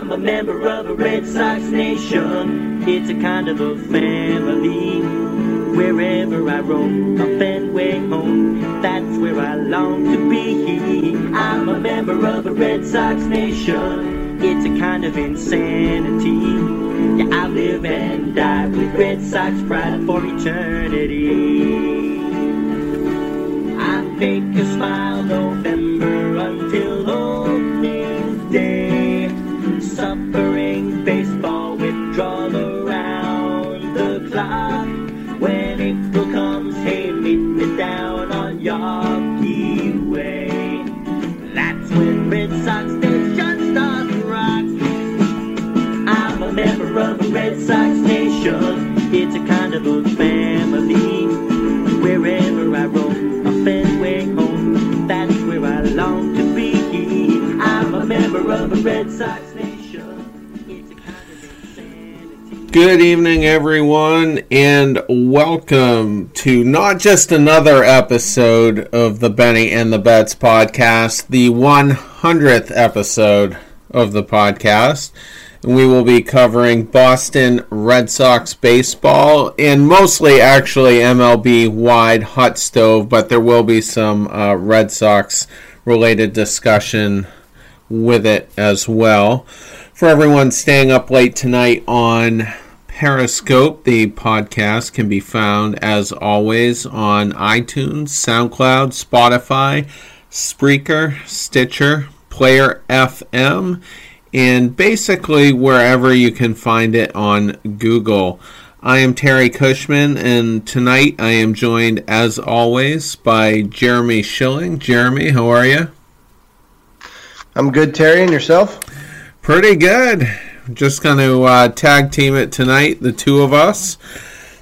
I'm a member of a Red Sox nation. It's a kind of a family. Wherever I roam, a Fenway home, that's where I long to be. I'm a member of a Red Sox nation. It's a kind of insanity. Yeah, I live and die with Red Sox pride for eternity. I make a smile November Sox Nation. It's a kind of a family. Wherever I roam, a Fenway home. That's where I long to be. I'm a member of a Red Sox Nation. Good evening, everyone, and welcome to not just another episode of the Benny and the Betts podcast, the 100th episode of the podcast. We will be covering Boston Red Sox baseball and mostly actually MLB wide hot stove, but there will be some uh, Red Sox related discussion with it as well. For everyone staying up late tonight on Periscope, the podcast can be found as always on iTunes, SoundCloud, Spotify, Spreaker, Stitcher, Player FM, and basically wherever you can find it on Google. I am Terry Cushman, and tonight I am joined, as always, by Jeremy Schilling. Jeremy, how are you? I'm good, Terry, and yourself? Pretty good. Just going to uh, tag team it tonight, the two of us.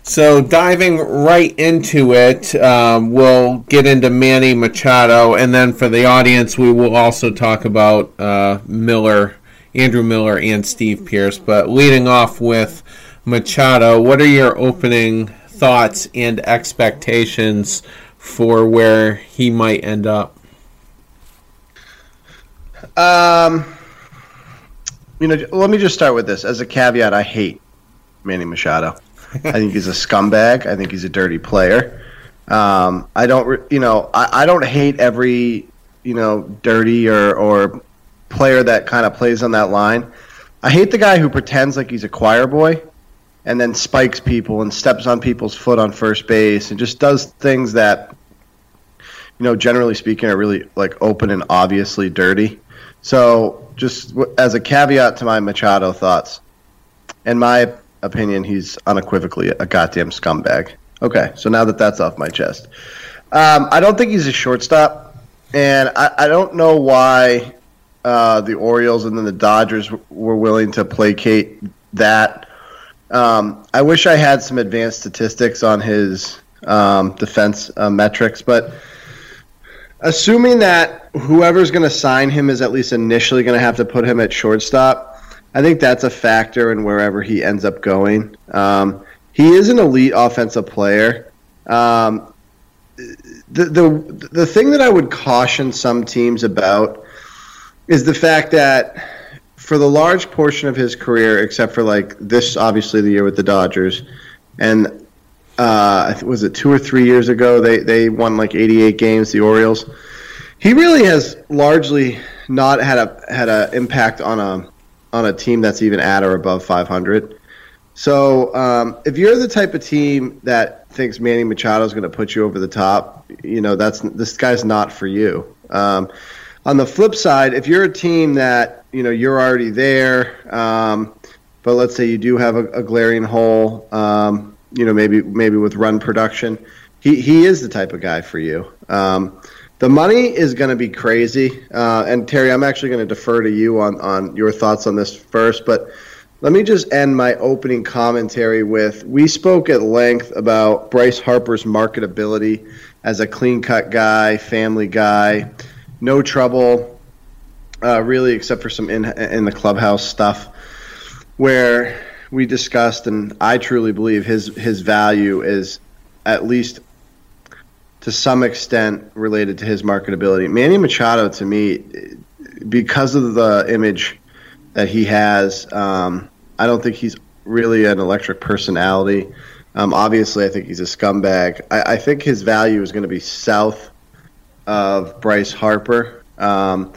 So, diving right into it, um, we'll get into Manny Machado, and then for the audience, we will also talk about uh, Miller, Andrew Miller, and Steve Pearce. But leading off with Machado, what are your opening thoughts and expectations for where he might end up? Um, you know, let me just start with this. As a caveat, I hate Manny Machado. I think he's a scumbag. I think he's a dirty player. Um, I don't, you know, I, I don't hate every, you know, dirty or, or player that kind of plays on that line. I hate the guy who pretends like he's a choir boy and then spikes people and steps on people's foot on first base and just does things that, you know, generally speaking, are really like open and obviously dirty. So, just as a caveat to my Machado thoughts, in my opinion, he's unequivocally a goddamn scumbag. Okay, so now that that's off my chest, um, I don't think he's a shortstop, and I, I don't know why uh, the Orioles and then the Dodgers w- were willing to placate that. Um, I wish I had some advanced statistics on his um, defense uh, metrics, but assuming that whoever's going to sign him is at least initially going to have to put him at shortstop, I think that's a factor in wherever he ends up going. Um, he is an elite offensive player. Um, the, the the thing that I would caution some teams about is the fact that for the large portion of his career, except for like this, obviously the year with the Dodgers, and uh, was it two or three years ago? They they won like 88 games. The Orioles. He really has largely not had a had an impact on a on a team that's even at or above 500. So um, if you're the type of team that thinks Manny Machado is going to put you over the top, you know that's this guy's not for you. Um, on the flip side, if you're a team that you know you're already there, um, but let's say you do have a, a glaring hole, um, you know maybe maybe with run production, he he is the type of guy for you. Um, the money is going to be crazy, uh, and Terry, I'm actually going to defer to you on on your thoughts on this first, but. Let me just end my opening commentary with we spoke at length about Bryce Harper's marketability as a clean cut guy, family guy, no trouble, uh, really, except for some in in the clubhouse stuff, where we discussed, and I truly believe his his value is at least to some extent related to his marketability. Manny Machado, to me, because of the image that he has. Um, I don't think he's really an electric personality. Um, obviously, I think he's a scumbag. I, I think his value is going to be south of Bryce Harper. Um,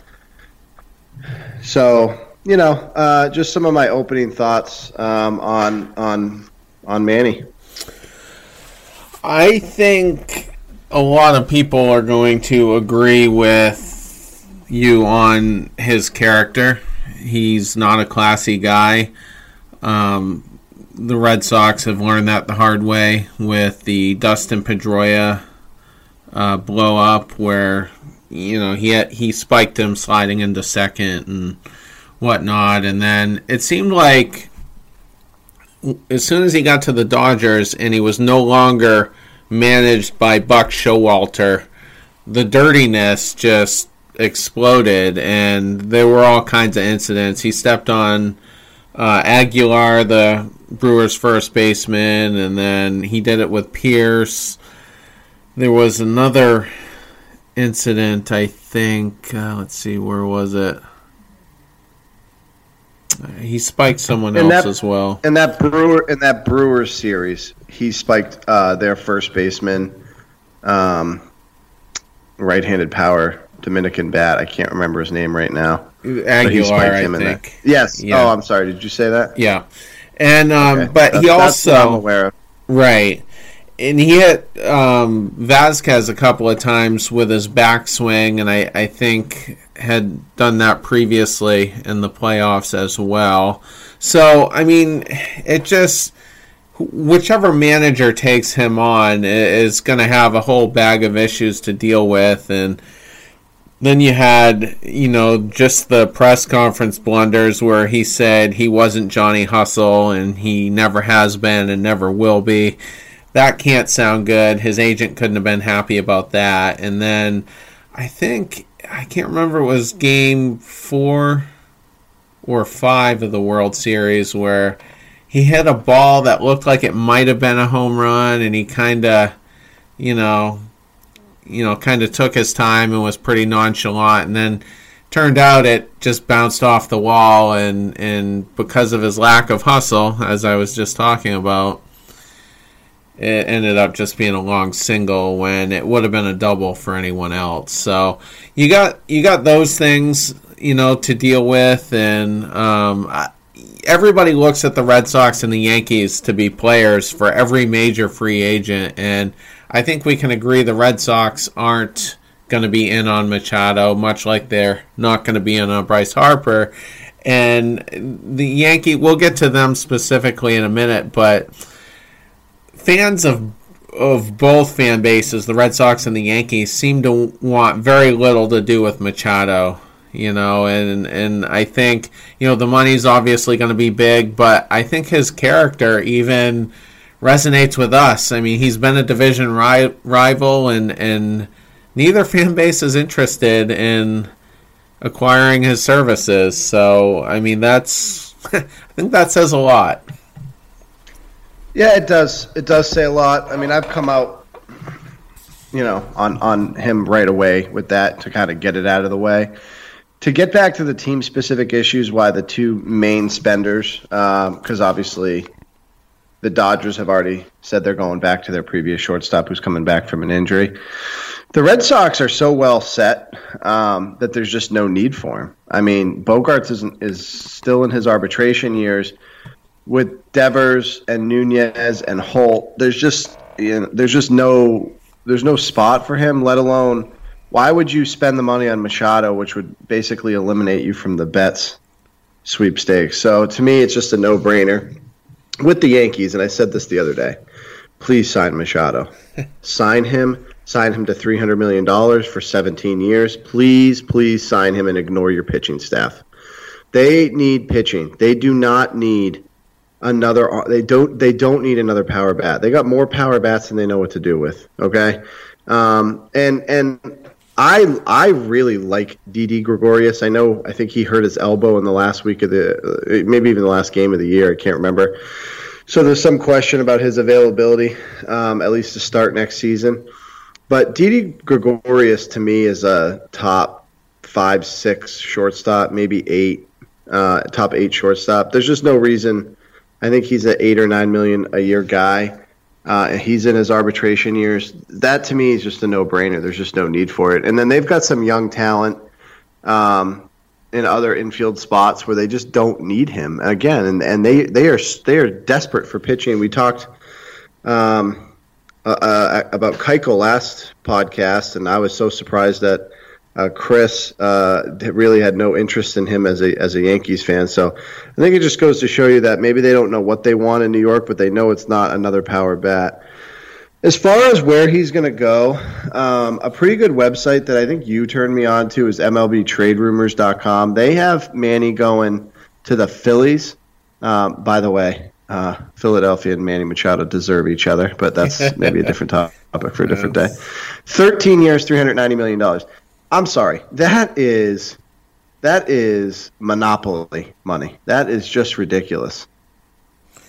so you know, uh, just some of my opening thoughts um, on on on Manny. I think a lot of people are going to agree with you on his character. He's not a classy guy. Um, the Red Sox have learned that the hard way with the Dustin Pedroia uh, blow up, where you know he had, he spiked him sliding into second and whatnot, and then it seemed like as soon as he got to the Dodgers and he was no longer managed by Buck Showalter, the dirtiness just exploded, and there were all kinds of incidents. He stepped on uh, Aguilar, the Brewers' first baseman, and then he did it with Pearce. There was another incident, I think. Uh, let's see, where was it? He spiked someone In else that- as well. In that Brewer in that Brewer series, he spiked uh, their first baseman, um, right-handed power Dominican bat. I can't remember his name right now. He Aguilar, I him in think. Yes. Yeah. Oh, I'm sorry. Did you say that? Yeah, and um, Okay. but he That's- that's what I'm also aware of. right, and he hit um, Vazquez a couple of times with his backswing, and I I think had done that previously in the playoffs as well. So I mean, it just whichever manager takes him on is going to have a whole bag of issues to deal with and then you had you know just the press conference blunders where he said he wasn't Johnny Hustle and he never has been and never will be that can't sound good. His agent couldn't have been happy about that. And then I think I can't remember it was game 4 or 5 of the World Series where he hit a ball that looked like it might have been a home run and he kind of you know you know kind of took his time and was pretty nonchalant. And then turned out it just bounced off the wall and and because of his lack of hustle as I was just talking about it ended up just being a long single when it would have been a double for anyone else so you got you got those things you know to deal with and um everybody looks at the Red Sox and the Yankees to be players for every major free agent, and I think we can agree the Red Sox aren't going to be in on Machado, much like they're not going to be in on Bryce Harper. And the Yankee, we'll get to them specifically in a minute, but fans of of both fan bases, the Red Sox and the Yankees, seem to want very little to do with Machado. You know, and and I think you know the money's obviously going to be big, but I think his character even resonates with us. I mean, he's been a division ri- rival, and and neither fan base is interested in acquiring his services. So, I mean, that's I think that says a lot. Yeah, it does. It does say a lot. I mean, I've come out, you know, on on him right away with that to kind of get it out of the way. To get back to the team specific issues, why the two main spenders, because obviously the Dodgers have already said they're going back to their previous shortstop who's coming back from an injury. The Red Sox are so well set um, that there's just no need for him. I mean, Bogaerts is, is still in his arbitration years with Devers and Nunez and Holt, there's just you know, there's just no there's no spot for him. Let alone why would you spend the money on Machado, which would basically eliminate you from the Betts sweepstakes? So to me, it's just a no brainer with the Yankees. And I said this the other day. Please sign Machado. sign him. Sign him to three hundred million dollars for seventeen years. Please, please sign him and ignore your pitching staff. They need pitching. They do not need another they don't they don't need another power bat. They got more power bats than they know what to do with. Okay, um, and and I I really like Didi Gregorius. I know I think he hurt his elbow in the last week of the uh, maybe even the last game of the year. I can't remember. So there's some question about his availability, um, at least to start next season. But Didi Gregorius to me is a top five, six shortstop, maybe eight uh, top eight shortstop. There's just no reason. I think he's an eight or nine million a year guy. Uh, he's in his arbitration years. That to me is just a no brainer. There's just no need for it. And then they've got some young talent um, in other infield spots where they just don't need him again. And, and they, they are they are desperate for pitching. We talked um, uh, uh, about Keuchel last podcast, and I was so surprised that uh, Chris uh, really had no interest in him as a as a Yankees fan. So I think it just goes to show you that maybe they don't know what they want in New York, but they know it's not another power bat. As far as where he's going to go, um, a pretty good website that I think you turned me on to is MLBTradeRumors.com. They have Manny going to the Phillies. Um, by the way, uh, Philadelphia and Manny Machado deserve each other, but that's maybe a different topic for a different day. 13 years, $390 million. I'm sorry. That is that is monopoly money. That is just ridiculous.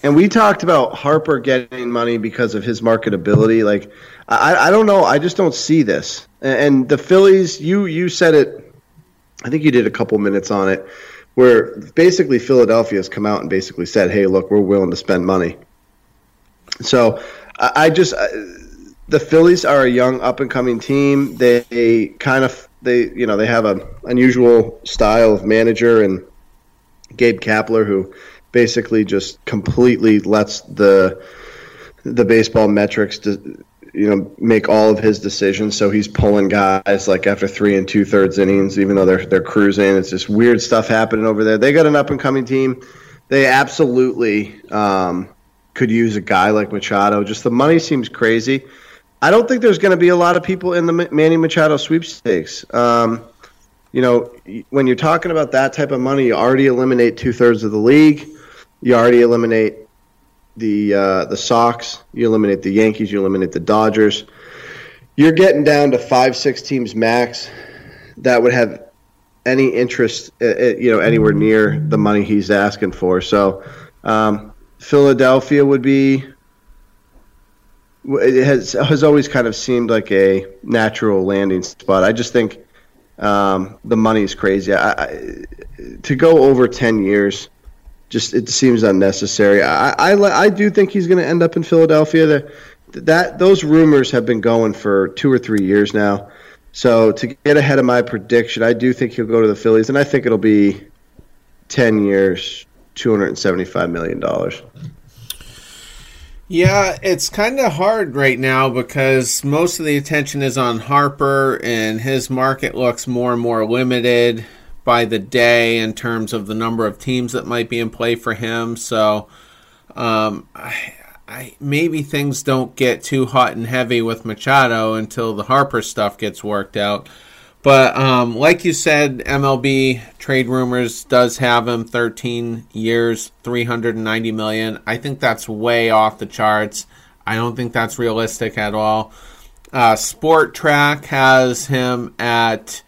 And we talked about Harper getting money because of his marketability. Like, I, I don't know. I just don't see this. And the Phillies, you you said it. I think you did a couple minutes on it, where basically Philadelphia has come out and basically said, "Hey, look, we're willing to spend money." So I, I just. I, the Phillies are a young up and coming team. They kind of they you know they have an unusual style of manager and Gabe Kapler who basically just completely lets the the baseball metrics to, you know make all of his decisions. So he's pulling guys like after three and two thirds innings, even though they're they're cruising. It's just weird stuff happening over there. They got an up and coming team. They absolutely um, could use a guy like Machado. Just the money seems crazy. I don't think there's going to be a lot of people in the Manny Machado sweepstakes. Um, you know, when you're talking about that type of money, you already eliminate two thirds of the league. You already eliminate the uh, the Sox. You eliminate the Yankees. You eliminate the Dodgers. You're getting down to five, six teams max that would have any interest, uh, uh, you know, anywhere near the money he's asking for. So, um, Philadelphia would be it has has always kind of seemed like a natural landing spot. I just think um, the is crazy. I, I, to go over ten years, just it seems unnecessary. I I, I do think he's going to end up in Philadelphia. The, that those rumors have been going for two or three years now. So to get ahead of my prediction, I do think he'll go to the Phillies, and I think it'll be ten years, two hundred and seventy-five million dollars. Yeah, it's kind of hard right now because most of the attention is on Harper, and his market looks more and more limited by the day in terms of the number of teams that might be in play for him. So, um, I, I, maybe things don't get too hot and heavy with Machado until the Harper stuff gets worked out. But um, like you said, MLB trade rumors does have him 13 years, 390 million. I think that's way off the charts. I don't think that's realistic at all. Uh, Spotrac has him at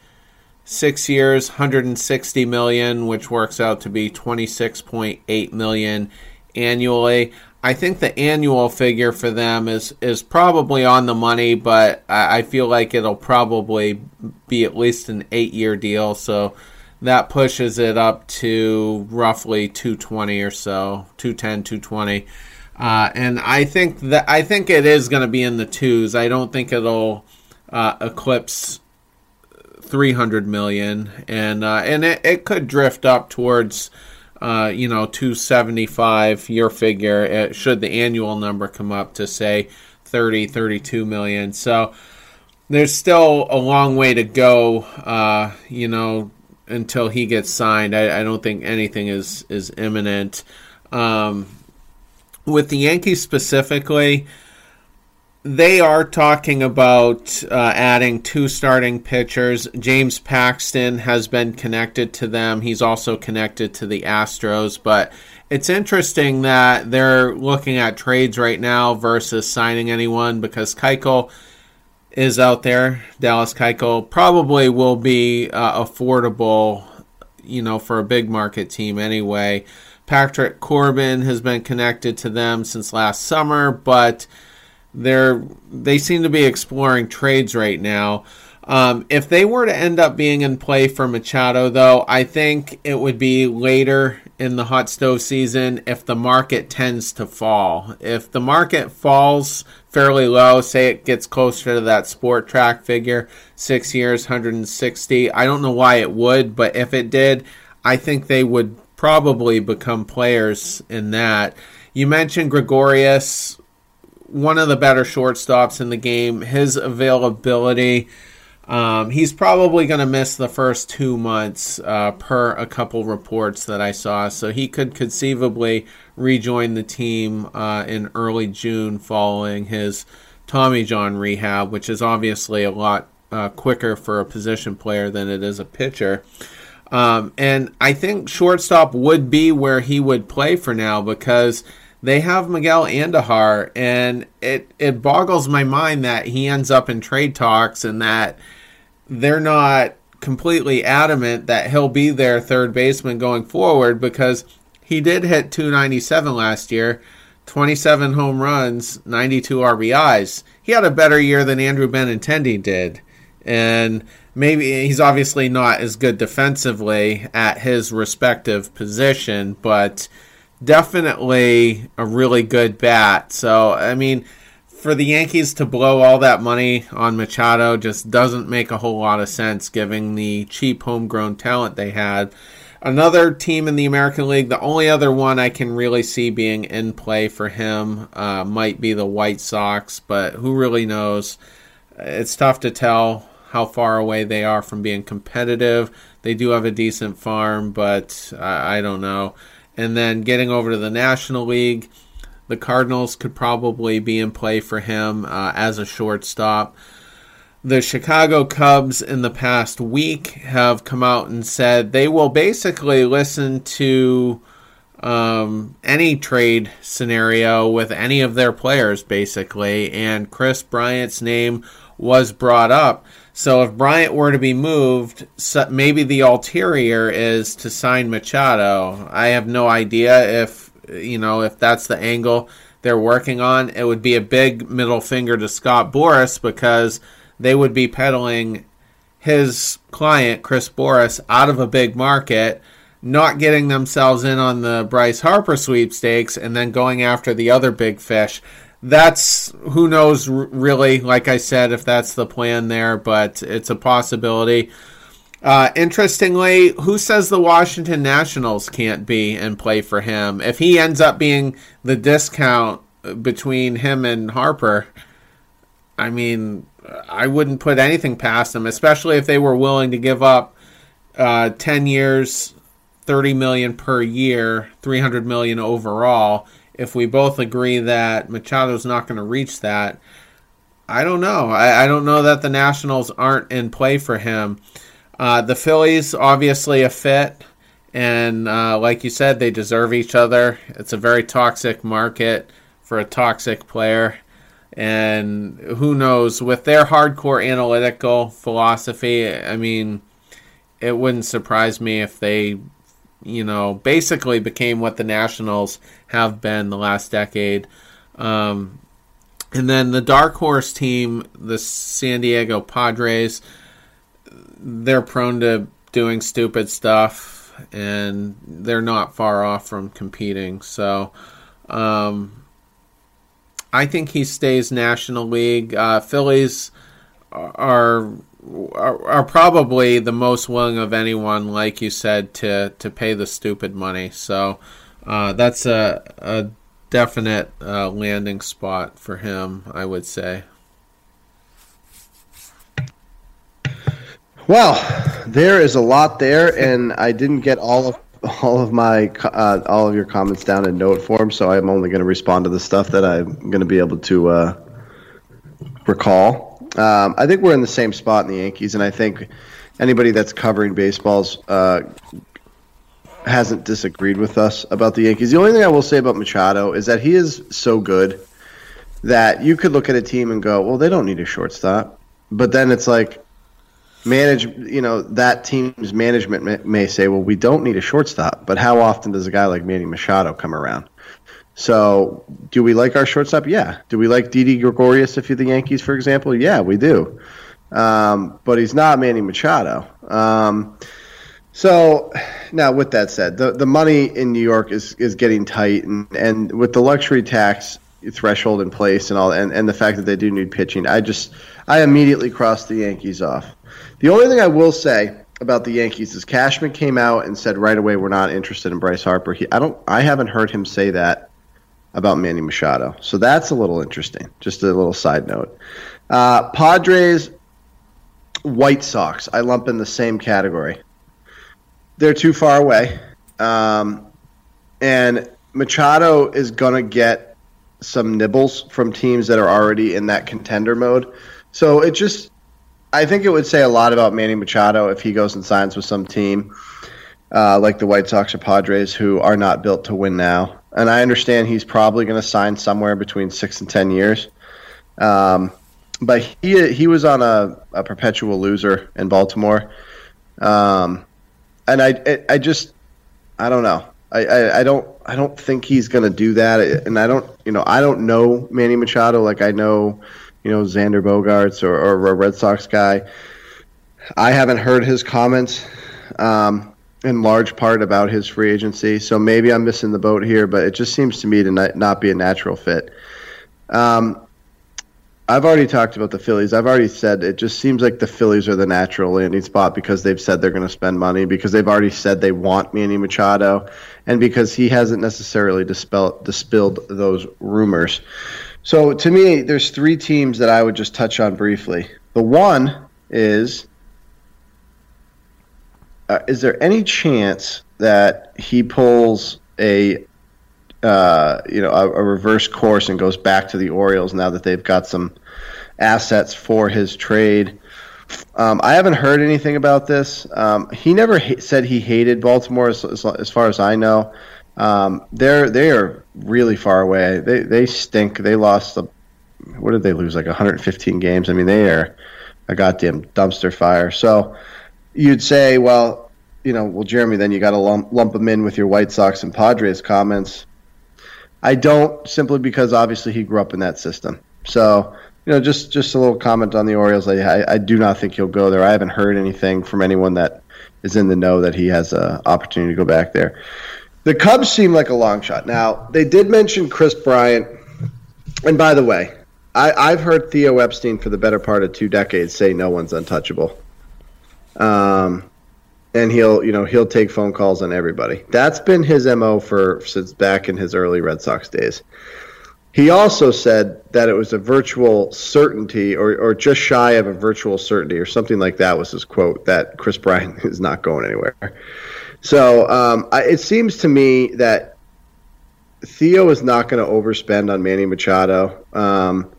six years, 160 million, which works out to be 26.8 million annually. I think the annual figure for them is is probably on the money, but I, I feel like it'll probably be at least an eight year deal. So that pushes it up to roughly 220 or so, 210, 220. Uh, and I think that I think it is going to be in the twos. I don't think it'll uh, eclipse 300 million, and uh, and it, it could drift up towards uh, you know, 275 your figure uh, should the annual number come up to say 30, 32 million. So there's still a long way to go, uh, you know, until he gets signed. I, I, don't think anything is is imminent. Um, with the Yankees specifically, they are talking about uh, adding two starting pitchers. James Paxton has been connected to them. He's also connected to the Astros. But it's interesting that they're looking at trades right now versus signing anyone because Keuchel is out there. Dallas Keuchel probably will be uh, affordable, you know, for a big market team anyway. Patrick Corbin has been connected to them since last summer, but they're they seem to be exploring trades right now. Um, if they were to end up being in play for Machado, though, I think it would be later in the hot stove season if the market tends to fall. If the market falls fairly low, say it gets closer to that Spotrac figure, six years, 160, I don't know why it would, but if it did, I think they would probably become players in that. You mentioned Gregorius, one of the better shortstops in the game. His availability um, he's probably going to miss the first two months uh, per a couple reports that I saw, so he could conceivably rejoin the team uh, in early June following his Tommy John rehab, which is obviously a lot uh, quicker for a position player than it is a pitcher. Um, and I think shortstop would be where he would play for now because they have Miguel Andujar, and it it boggles my mind that he ends up in trade talks and that they're not completely adamant that he'll be their third baseman going forward because he did hit 297 last year, 27 home runs, 92 RBIs. He had a better year than Andrew Benintendi did, and maybe he's obviously not as good defensively at his respective position, but definitely a really good bat. So, I mean, for the Yankees to blow all that money on Machado just doesn't make a whole lot of sense given the cheap homegrown talent they had. Another team in the American League, the only other one I can really see being in play for him uh, might be the White Sox, but who really knows? It's tough to tell how far away they are from being competitive. They do have a decent farm, but I, I don't know and then getting over to the National League, the Cardinals could probably be in play for him uh, as a shortstop. The Chicago Cubs in the past week have come out and said they will basically listen to um, any trade scenario with any of their players, basically. And Kris Bryant's name was brought up. So if Bryant were to be moved, maybe the ulterior is to sign Machado. I have no idea if you know if that's the angle they're working on. It would be a big middle finger to Scott Boras because they would be peddling his client Chris Boris out of a big market, not getting themselves in on the Bryce Harper sweepstakes, and then going after the other big fish that's who knows really like i said if that's the plan there but it's a possibility. Uh, interestingly who says the washington nationals can't be and play for him? If he ends up being the discount between him and harper i mean i wouldn't put anything past him especially if they were willing to give up uh, 10 years 30 million per year 300 million overall if we both agree that Machado's not going to reach that, I don't know. I, I, don't know that the Nationals aren't in play for him. Uh, the Phillies, obviously a fit, and uh, like you said, they deserve each other. It's a very toxic market for a toxic player. And who knows, with their hardcore analytical philosophy, I mean, it wouldn't surprise me if they you know, basically became what the Nationals have been the last decade. Um, and then the dark horse team, the San Diego Padres, they're prone to doing stupid stuff, and they're not far off from competing. So, um, I think he stays National League. Uh, Phillies are are, are probably the most willing of anyone, like you said, to to pay the stupid money. So uh, that's a, a definite uh, landing spot for him, I would say. Well, there is a lot there, and I didn't get all of all of my uh, all of your comments down in note form, so I'm only going to respond to the stuff that I'm going to be able to uh, recall. Um, I think we're in the same spot in the Yankees, and I think anybody that's covering baseballs uh, hasn't disagreed with us about the Yankees. The only thing I will say about Machado is that he is so good that you could look at a team and go, "Well, they don't need a shortstop," but then it's like manage you know that team's management may, may, say well we don't need a shortstop. But how often does a guy like manny machado come around so, do we like our shortstop? Yeah. Do we like Didi Gregorius if you're the Yankees, for example? Yeah, we do. um, but he's not Manny Machado. Um, so now, with that said, the the money in New York is is getting tight, and, and with the luxury tax threshold in place and all, and, and the fact that they do need pitching, I just I immediately crossed the Yankees off. The only thing I will say about the Yankees is Cashman came out and said right away we're not interested in Bryce Harper. He, I don't I haven't heard him say that about Manny Machado, so that's a little interesting. Just a little side note. Uh, Padres, White Sox, I lump in the same category they're too far away. Um, and Machado is going to get some nibbles from teams that are already in that contender mode. So it just, I think it would say a lot about Manny Machado if he goes and signs with some team uh, like the White Sox or Padres who are not built to win now. And I understand he's probably going to sign somewhere between six and ten years. Um, but he he was on a, a perpetual loser in Baltimore. Um, and I, I just, I don't know. I, I, I don't, I don't think he's going to do that. And I don't, you know, I don't know Manny Machado like I know, you know, Xander Bogaerts or, or a Red Sox guy. I haven't heard his comments um, in large part about his free agency, so maybe I'm missing the boat here. But it just seems to me to not, be a natural fit. Um, I've already talked about the Phillies. I've already said it just seems like the Phillies are the natural landing spot because they've said they're going to spend money, because they've already said they want Manny Machado, and because he hasn't necessarily dispelled those rumors. So to me, there's three teams that I would just touch on briefly. The one is uh, is there any chance that he pulls a uh, you know, a, a, reverse course and goes back to the Orioles now that they've got some assets for his trade. Um, I haven't heard anything about this. Um, he never ha- said he hated Baltimore, as, as, far as I know. Um, they're they are really far away. They they stink. They lost the what did they lose like 115 games? I mean they are a goddamn dumpster fire. So you'd say, well, you know, well, Jeremy, then you got to lump, lump them in with your White Sox and Padres comments. I don't simply because obviously he grew up in that system. So you know, just just a little comment on the Orioles. I, I do not think he'll go there. I haven't heard anything from anyone that is in the know that he has an opportunity to go back there. The Cubs seem like a long shot. Now they did mention Kris Bryant, and by the way, I, I've heard Theo Epstein for the better part of two decades say no one's untouchable. Um, and he'll you know he'll take phone calls on everybody. That's been his mo for since back in his early Red Sox days. He also said that it was a virtual certainty, or, or just shy of a virtual certainty, or something like that was his quote, that Kris Bryant is not going anywhere. So um, I, it seems to me that Theo is not going to overspend on Manny Machado um,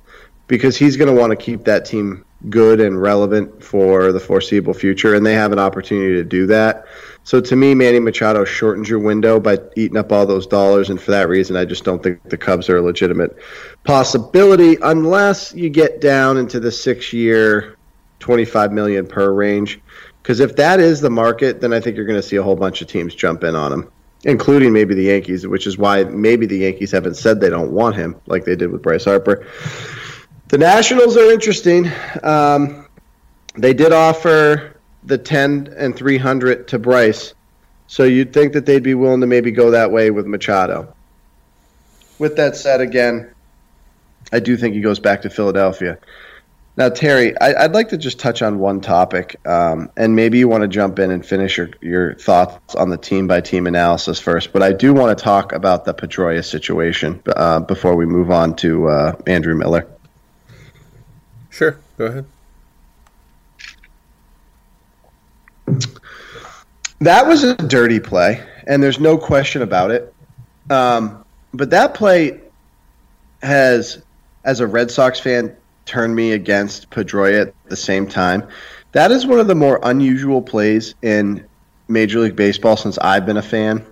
because he's going to want to keep that team good and relevant for the foreseeable future, and they have an opportunity to do that. So to me, Manny Machado shortens your window by eating up all those dollars, and for that reason, I just don't think the Cubs are a legitimate possibility unless you get down into the six-year, twenty-five million per range. Because if that is the market, then I think you're going to see a whole bunch of teams jump in on him, including maybe the Yankees, which is why maybe the Yankees haven't said they don't want him like they did with Bryce Harper. The Nationals are interesting. Um, they did offer the 10 and 300 to Bryce, so you'd think that they'd be willing to maybe go that way with Machado. With that said, again, I do think he goes back to Philadelphia. Now, Terry, I, would like to just touch on one topic, um, and maybe you want to jump in and finish your, your thoughts on the team by team analysis first. But I do want to talk about the Pedroia situation uh, before we move on to uh, Andrew Miller. Sure, go ahead. That was a dirty play, and there's no question about it. Um, but that play has, as a Red Sox fan, turned me against Pedroia at the same time. That is one of the more unusual plays in Major League Baseball since I've been a fan.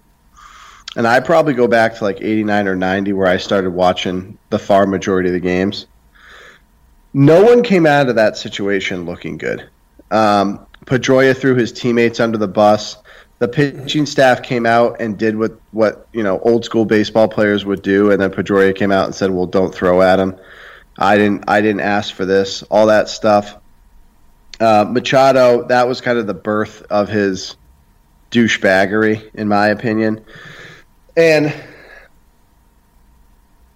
And I probably go back to like 89 or 90 where I started watching the far majority of the games no one came out of that situation looking good. Um, Pedroia threw his teammates under the bus. The pitching staff came out and did what, what you know old school baseball players would do, and then Pedroia came out and said, "Well, don't throw at him." I didn't I didn't ask for this. All that stuff. Uh, Machado, that was kind of the birth of his douchebaggery, in my opinion. And,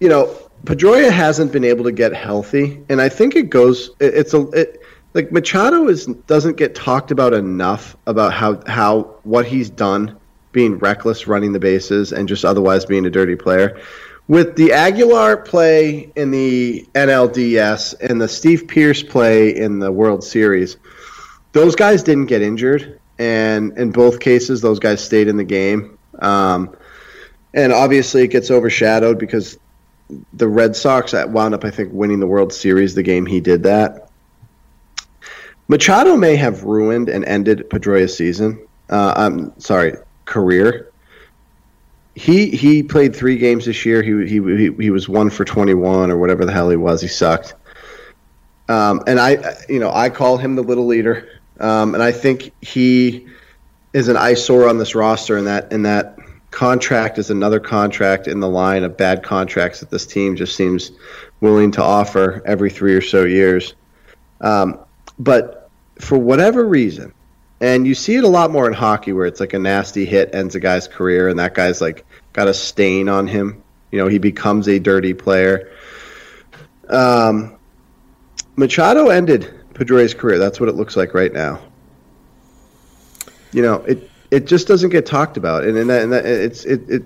you know, Pedroia hasn't been able to get healthy, and I think it goes. It, it's a it, like Machado is doesn't get talked about enough about how how what he's done, being reckless, running the bases, and just otherwise being a dirty player. With the Aguilar play in the NLDS and the Steve Pearce play in the World Series, those guys didn't get injured, and in both cases, those guys stayed in the game. Um, and obviously, it gets overshadowed because the Red Sox wound up, I think, winning the World Series the game he did that. Machado may have ruined and ended Pedroia's season. Uh, I'm sorry, career. He he played three games this year. He he he, was one for twenty one or whatever the hell he was. He sucked. Um, and I you know I call him the little leader. Um, and I think he is an eyesore on this roster, in that and that contract is another contract in the line of bad contracts that this team just seems willing to offer every three or so years. Um, but for whatever reason, and you see it a lot more in hockey where it's like a nasty hit ends a guy's career, and that guy's like got a stain on him. You know, he becomes a dirty player. Um, Machado ended Pedroia's career. That's what it looks like right now. You know, it it just doesn't get talked about, and and, that, and that, it's it, it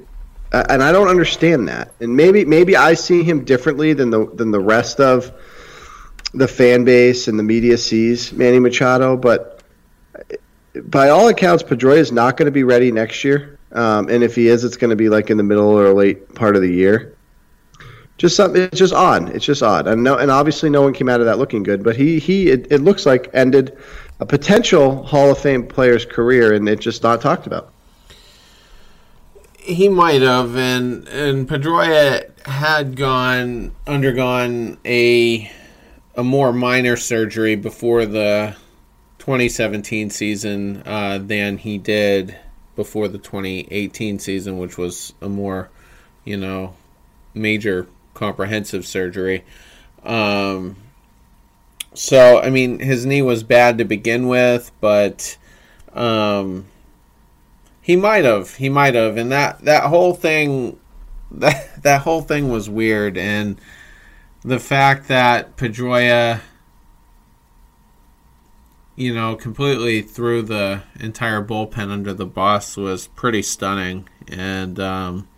and I don't understand that. And maybe maybe I see him differently than the than the rest of the fan base and the media sees Manny Machado, but by all accounts, Pedroia is not going to be ready next year. Um, and if he is, it's going to be like in the middle or late part of the year. Just something. It's just odd. It's just odd. And no, and obviously no one came out of that looking good. But he he it, it looks like ended a potential Hall of Fame player's career, and it's just not talked about. He might have, and and Pedroia had gone undergone a a more minor surgery before the 2017 season uh, than he did before the 2018 season, which was a more, you know, major comprehensive surgery. Um, so, I mean, his knee was bad to begin with, but um, he might have. He might have. And that, that whole thing, that, that whole thing was weird. And the fact that Pedroia, you know, completely threw the entire bullpen under the bus was pretty stunning. And, um,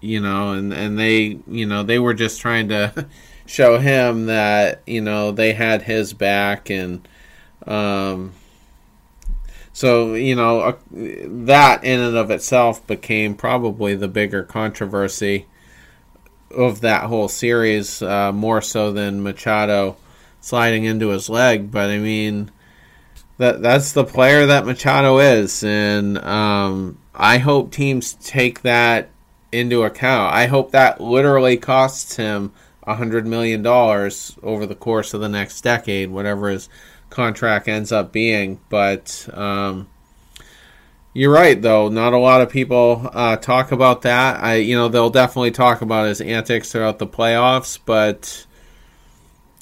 you know, and, and they, you know, they were just trying to show him that you know they had his back and um, so you know uh, that in and of itself became probably the bigger controversy of that whole series uh, more so than Machado sliding into his leg. But I mean that that's the player that Machado is. And um, I hope teams take that into account. I hope that literally costs him hundred million dollars over the course of the next decade, whatever his contract ends up being. But um, you're right, though. Not a lot of people uh, talk about that. I, you know, they'll definitely talk about his antics throughout the playoffs, but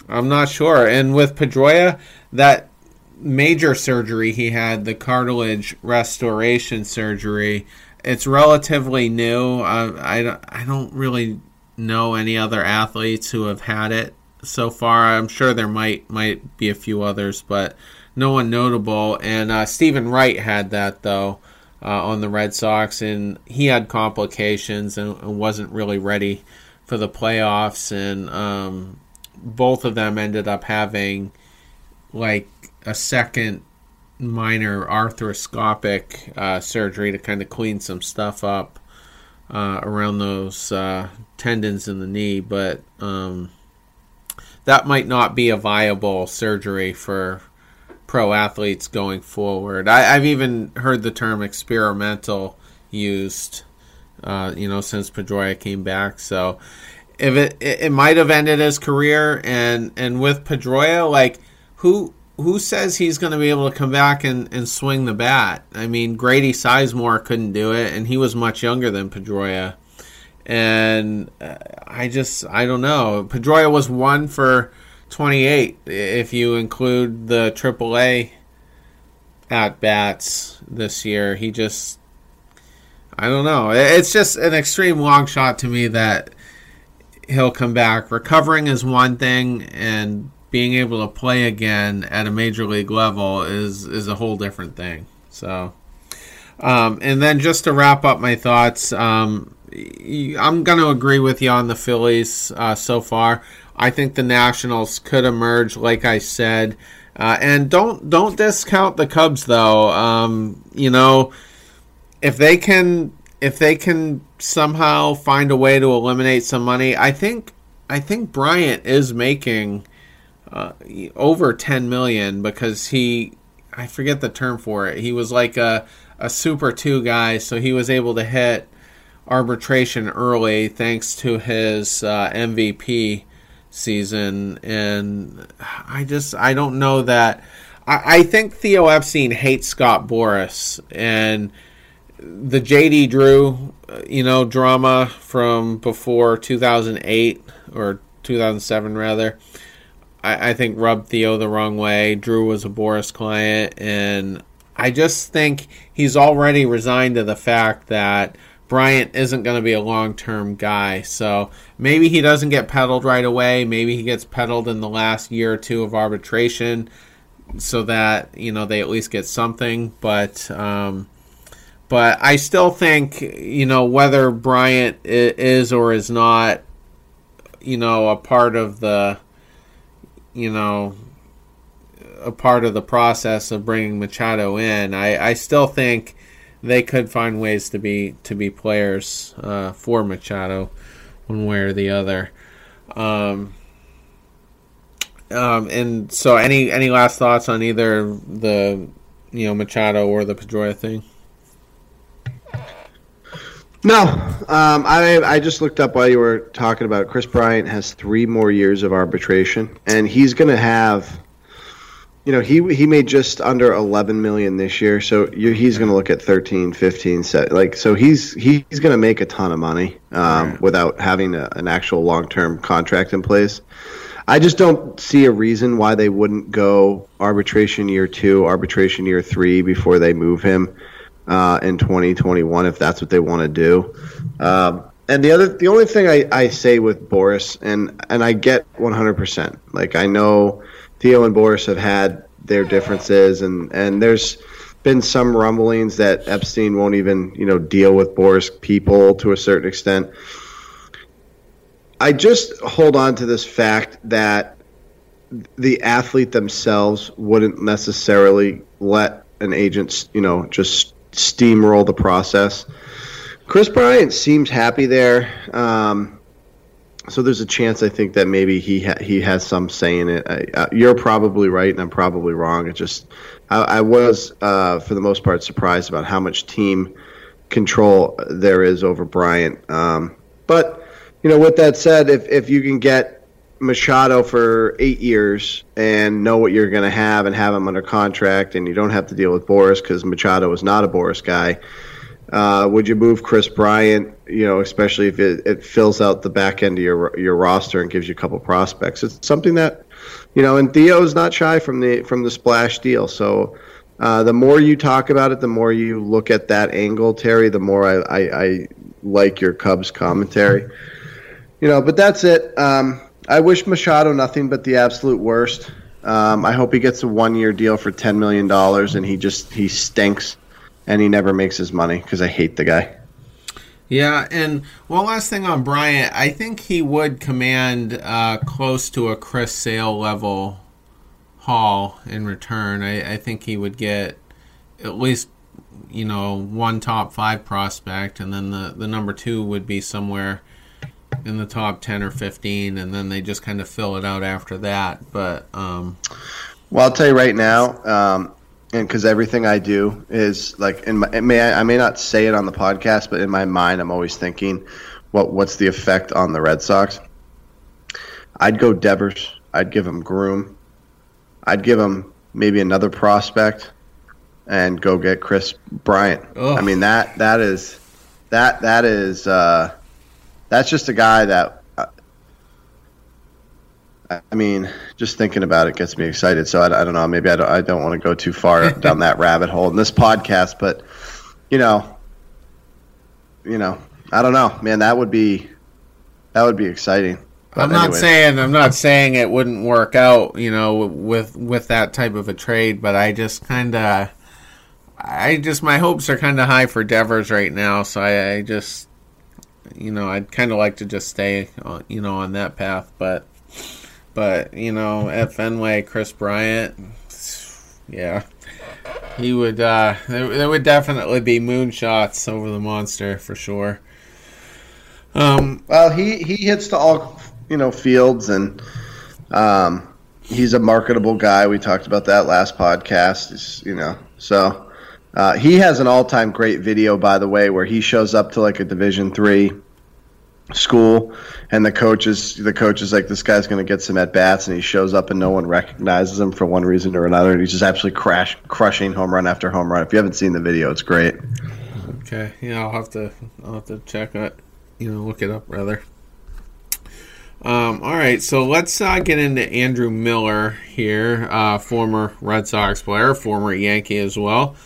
I'm not sure. And with Pedroia, that major surgery he had, the cartilage restoration surgery, it's relatively new. I, I don't really know any other athletes who have had it so far. I'm sure there might might be a few others, but no one notable. And uh, Steven Wright had that though uh, on the Red Sox, and he had complications and, and wasn't really ready for the playoffs. And um, both of them ended up having like a second minor arthroscopic uh, surgery to kind of clean some stuff up uh, around those uh, tendons in the knee, but um, that might not be a viable surgery for pro athletes going forward. I, have even heard the term experimental used, uh, you know, since Pedroia came back. So if it, it, it might have ended his career, and and with Pedroia, like who who says he's going to be able to come back and, and swing the bat? I mean, Grady Sizemore couldn't do it, and he was much younger than Pedroia. And uh, I just, I don't know. Pedroia was one for 28 if you include the AAA at bats this year. He just, I don't know. It's just an extreme long shot to me that he'll come back. Recovering is one thing, and being able to play again at a major league level is is a whole different thing. So, um, and then just to wrap up my thoughts, um, I'm going to agree with you on the Phillies uh, so far. I think the Nationals could emerge, like I said, uh, and don't don't discount the Cubs though. Um, you know, if they can if they can somehow find a way to eliminate some money, I think I think Bryant is making uh, over 10 million because he I forget the term for it. He was like a a super 2 guy, so he was able to hit arbitration early thanks to his uh, MVP season and I just I don't know that I, I think Theo Epstein hates Scott Boras and the JD Drew you know drama from before 2008 or 2007 rather I, I think rubbed Theo the wrong way. Drew was a Boris client, and I just think he's already resigned to the fact that Bryant isn't going to be a long term guy. So maybe he doesn't get peddled right away. Maybe he gets peddled in the last year or two of arbitration so that, you know, they at least get something. But, um, but I still think, you know, whether Bryant is or is not, you know, a part of the you know, a part of the process of bringing Machado in. I, I still think they could find ways to be to be players uh, for Machado, one way or the other. Um, um, and so, any any last thoughts on either the you know Machado or the Pedroia thing? No, um, I I just looked up while you were talking about. It. Kris Bryant has three more years of arbitration, and he's going to have, you know, he he made just under 11 million this year, so he's going to look at 13, 15, set, like so he's he's going to make a ton of money um, right. without having a, an actual long term contract in place. I just don't see a reason why they wouldn't go arbitration year two, arbitration year three before they move him uh, in 2021 if that's what they want to do. Um, and the other, the only thing I, I say with Boras and and I get 100%. Like I know Theo and Boras have had their differences, and and there's been some rumblings that Epstein won't even you know deal with Boras people to a certain extent. I just hold on to this fact that the athlete themselves wouldn't necessarily let an agent, you know, just steamroll the process. Kris Bryant seems happy there. Um, so there's a chance I think that maybe he ha- he has some say in it. I, uh, you're probably right, and I'm probably wrong. It just I, I was uh, for the most part surprised about how much team control there is over Bryant. Um, but you know, with that said, if if you can get Machado for eight years and know what you're going to have and have him under contract, and you don't have to deal with Boras because Machado is not a Boras guy. Uh, would you move Kris Bryant? You know, especially if it, it, fills out the back end of your your roster and gives you a couple prospects. It's something that, you know, and Theo is not shy from the from the splash deal. So, uh, the more you talk about it, the more you look at that angle, Terry. The more I, I, I like your Cubs commentary. You know, but that's it. Um, I wish Machado nothing but the absolute worst. Um, I hope he gets a one-year deal for ten million dollars, and he just he stinks, and he never makes his money because I hate the guy. Yeah, and one last thing on Bryant, I think he would command uh, close to a Chris Sale level haul in return. I, I think he would get at least you know one top five prospect, and then the the number two would be somewhere in the top 10 or 15 and then they just kind of fill it out after that but um well i'll tell you right now um and because everything i do is like in my may I, may not say it on the podcast but in my mind i'm always thinking what what's the effect on the red sox? I'd go devers. I'd give him Groome. I'd give him maybe another prospect and go get Kris bryant. Ugh. i mean that that is that that is uh that's just a guy that I mean, just thinking about it gets me excited. So I, I don't know. Maybe I don't, I don't want to go too far down that rabbit hole in this podcast, but you know, you know, I don't know, man. That would be that would be exciting. But I'm not anyways. saying I'm not saying it wouldn't work out, you know, with with that type of a trade, but I just kind of, I just my hopes are kind of high for Devers right now, so I, I just, you know, I'd kind of like to just stay, uh, you know, on that path, but, but you know, at Fenway, Kris Bryant, yeah, he would, uh, there, there would definitely be moonshots over the monster for sure. Um, Well, he he hits to all you know fields, and um, he's a marketable guy. We talked about that last podcast. He's, you know, so uh, he has an all-time great video, by the way, where he shows up to like a Division three school, and the coach is the coach is like, this guy's going to get some at bats, and he shows up, and no one recognizes him for one reason or another, and he's just absolutely crash crushing home run after home run. If you haven't seen the video, it's great. Okay, yeah, I'll have to I'll have to check it, you know, look it up rather. Um, all right, so let's uh, get into Andrew Miller here, uh, former Red Sox player, former Yankee as well.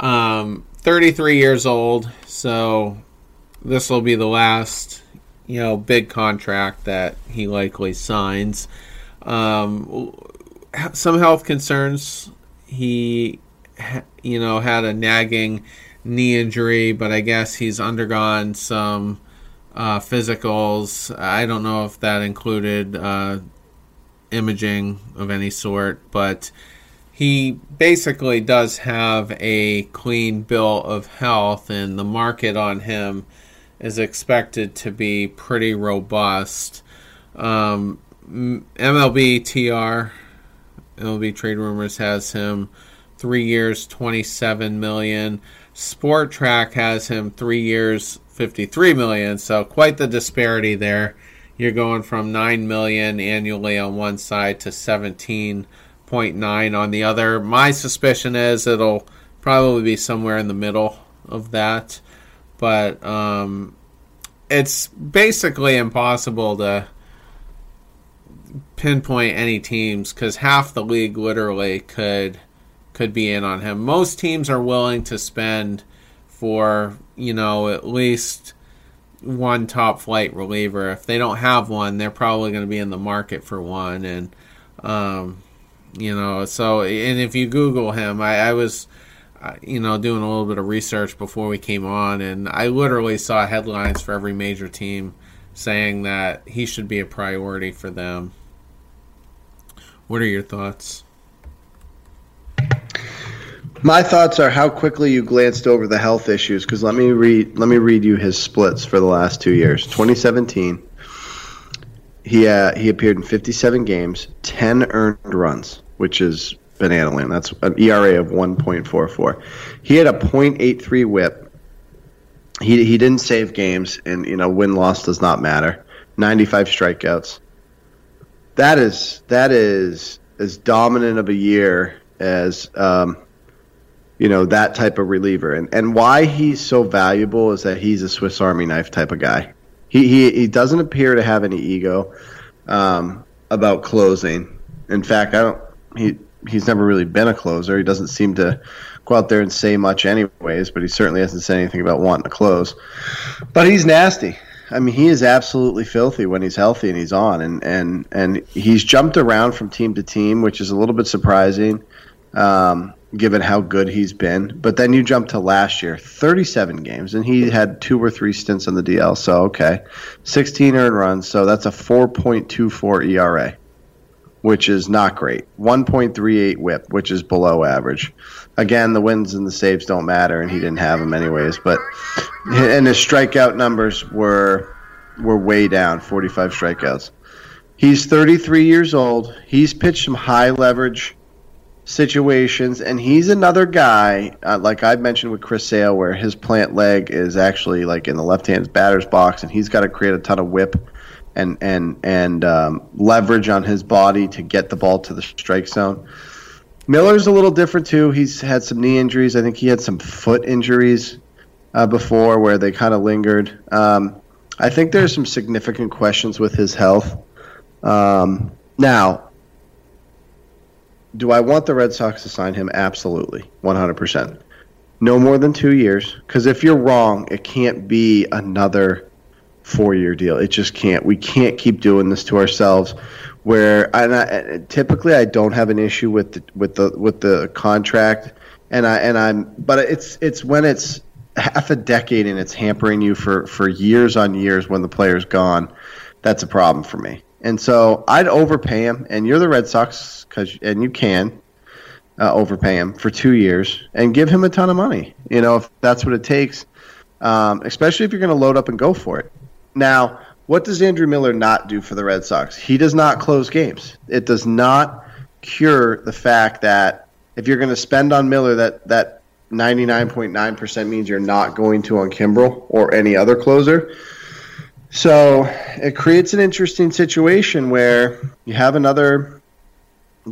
Um, 33 years old, so this will be the last, you know, big contract that he likely signs. Um, some health concerns. He, you know, had a nagging knee injury, but I guess he's undergone some uh, physicals. I don't know if that included uh, imaging of any sort, but he basically does have a clean bill of health, and the market on him is expected to be pretty robust. Um, MLB TR, MLB Trade Rumors has him three years, twenty-seven million. Spotrac has him three years, fifty-three million. So quite the disparity there. You're going from nine million annually on one side to seventeen point nine on the other. My suspicion is it'll probably be somewhere in the middle of that, but um, it's basically impossible to pinpoint any teams because half the league literally could could be in on him. Most teams are willing to spend for you know at least one top flight reliever. If they don't have one, they're probably going to be in the market for one. And um, you know, so and if you Google him, I, I was you know doing a little bit of research before we came on, and I literally saw headlines for every major team saying that he should be a priority for them. What are your thoughts? My thoughts are how quickly you glanced over the health issues. Because let me read let me read you his splits for the last two years. 2017, he uh, he appeared in 57 games, 10 earned runs, which is banana land. That's an ERA of 1.44. He had a .83 WHIP. He he didn't save games, and you know win loss does not matter. 95 strikeouts. That is that is as dominant of a year as. Um, you know that type of reliever and and why he's so valuable is that he's a Swiss Army knife type of guy. He he, he doesn't appear to have any ego um, about closing. In fact, I don't he he's never really been a closer. He doesn't seem to go out there and say much anyways, but he certainly hasn't said anything about wanting to close. But he's nasty. I mean, he is absolutely filthy when he's healthy and he's on, and and and he's jumped around from team to team, which is a little bit surprising. Um, given how good he's been. But then you jump to last year, 37 games, and he had two or three stints on the DL. So, okay, 16 earned runs. So that's a 4.24 ERA, which is not great. 1.38 whip, which is below average. Again, the wins and the saves don't matter, and he didn't have them anyways. But and his strikeout numbers were were way down, 45 strikeouts. He's 33 years old. He's pitched some high leverage situations, and he's another guy, uh, like I mentioned with Chris Sale, where his plant leg is actually like in the left-hand batter's box, and he's got to create a ton of whip and and and um, leverage on his body to get the ball to the strike zone. Miller's a little different too. He's had some knee injuries. I think he had some foot injuries uh, before, where they kind of lingered. Um, I think there's some significant questions with his health. Um, Now, do I want the Red Sox to sign him? Absolutely, 100%. No more than two years, because if you're wrong, it can't be another four-year deal. It just can't. We can't keep doing this to ourselves. Where and I, typically I don't have an issue with the, with the with the contract, and I and I'm, but it's it's when it's half a decade and it's hampering you for for years on years when the player's gone. That's a problem for me. And so I'd overpay him, and you're the Red Sox, cause and you can uh, overpay him for two years and give him a ton of money. You know, if that's what it takes, um, especially if you're going to load up and go for it. Now, what does Andrew Miller not do for the Red Sox? He does not close games. It does not cure the fact that if you're going to spend on Miller, that that 99.9% means you're not going to on Kimbrel or any other closer. So it creates an interesting situation where you have another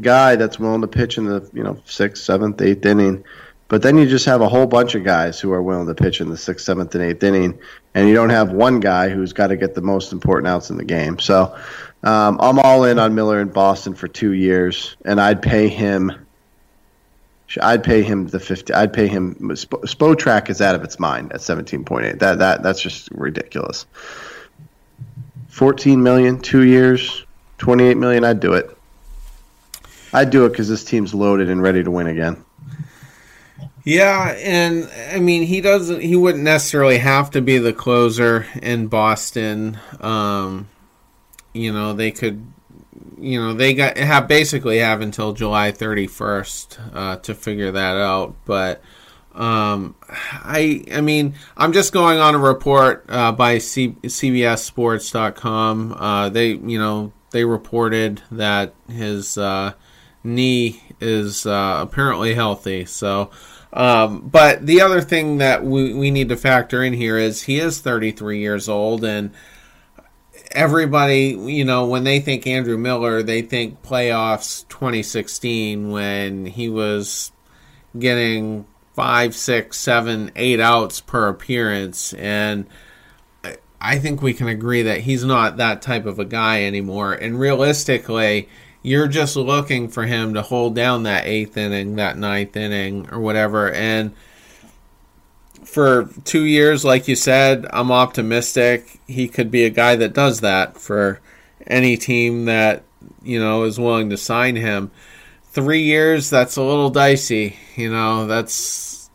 guy that's willing to pitch in the you know sixth, seventh, eighth inning, but then you just have a whole bunch of guys who are willing to pitch in the sixth, seventh, and eighth inning, and you don't have one guy who's got to get the most important outs in the game. So um, I'm all in on Miller in Boston for two years, and I'd pay him. I'd pay him the fifty. I'd pay him. Spotrac is out of its mind at seventeen point eight. That that that's just ridiculous. 14 million, two years, 28 million, I'd do it. I'd do it because this team's loaded and ready to win again. Yeah, and I mean he doesn't. He wouldn't necessarily have to be the closer in Boston. Um, you know, they could. You know, they got have basically have until July thirty first uh, to figure that out. But um, I I mean I'm just going on a report uh, by C- CBSSports.com. Uh, they you know they reported that his uh, knee is uh, apparently healthy. So, um, but the other thing that we we need to factor in here is he is 33 years old and. Everybody, you know, when they think Andrew Miller, they think playoffs 2016 when he was getting five, six, seven, eight outs per appearance, and I think we can agree that he's not that type of a guy anymore. And realistically, you're just looking for him to hold down that eighth inning, that ninth inning, or whatever. And for two years, like you said, I'm optimistic he could be a guy that does that for any team that you know is willing to sign him three years, that's a little dicey. You know, that's,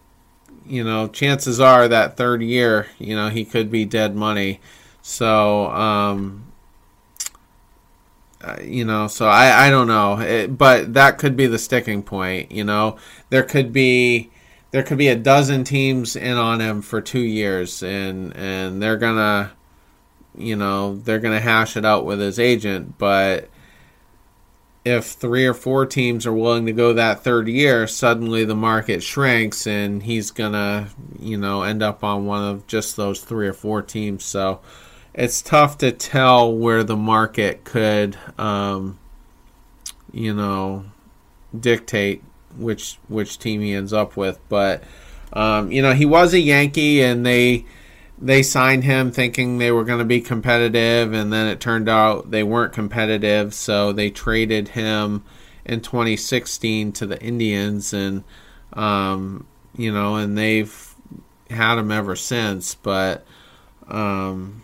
you know, chances are that third year, you know, he could be dead money. So, um, uh, you know, so I, I don't know, it, but that could be the sticking point. You know, there could be there could be a dozen teams in on him for two years, and and they're gonna, you know, they're gonna hash it out with his agent, but if three or four teams are willing to go that third year, suddenly the market shrinks and he's gonna, you know, end up on one of just those three or four teams. So it's tough to tell where the market could, um, you know, dictate which which team he ends up with. But um, you know, he was a Yankee, and they they signed him thinking they were going to be competitive, and then it turned out they weren't competitive. So they traded him in 2016 to the Indians, and um, you know, and they've had him ever since. But um,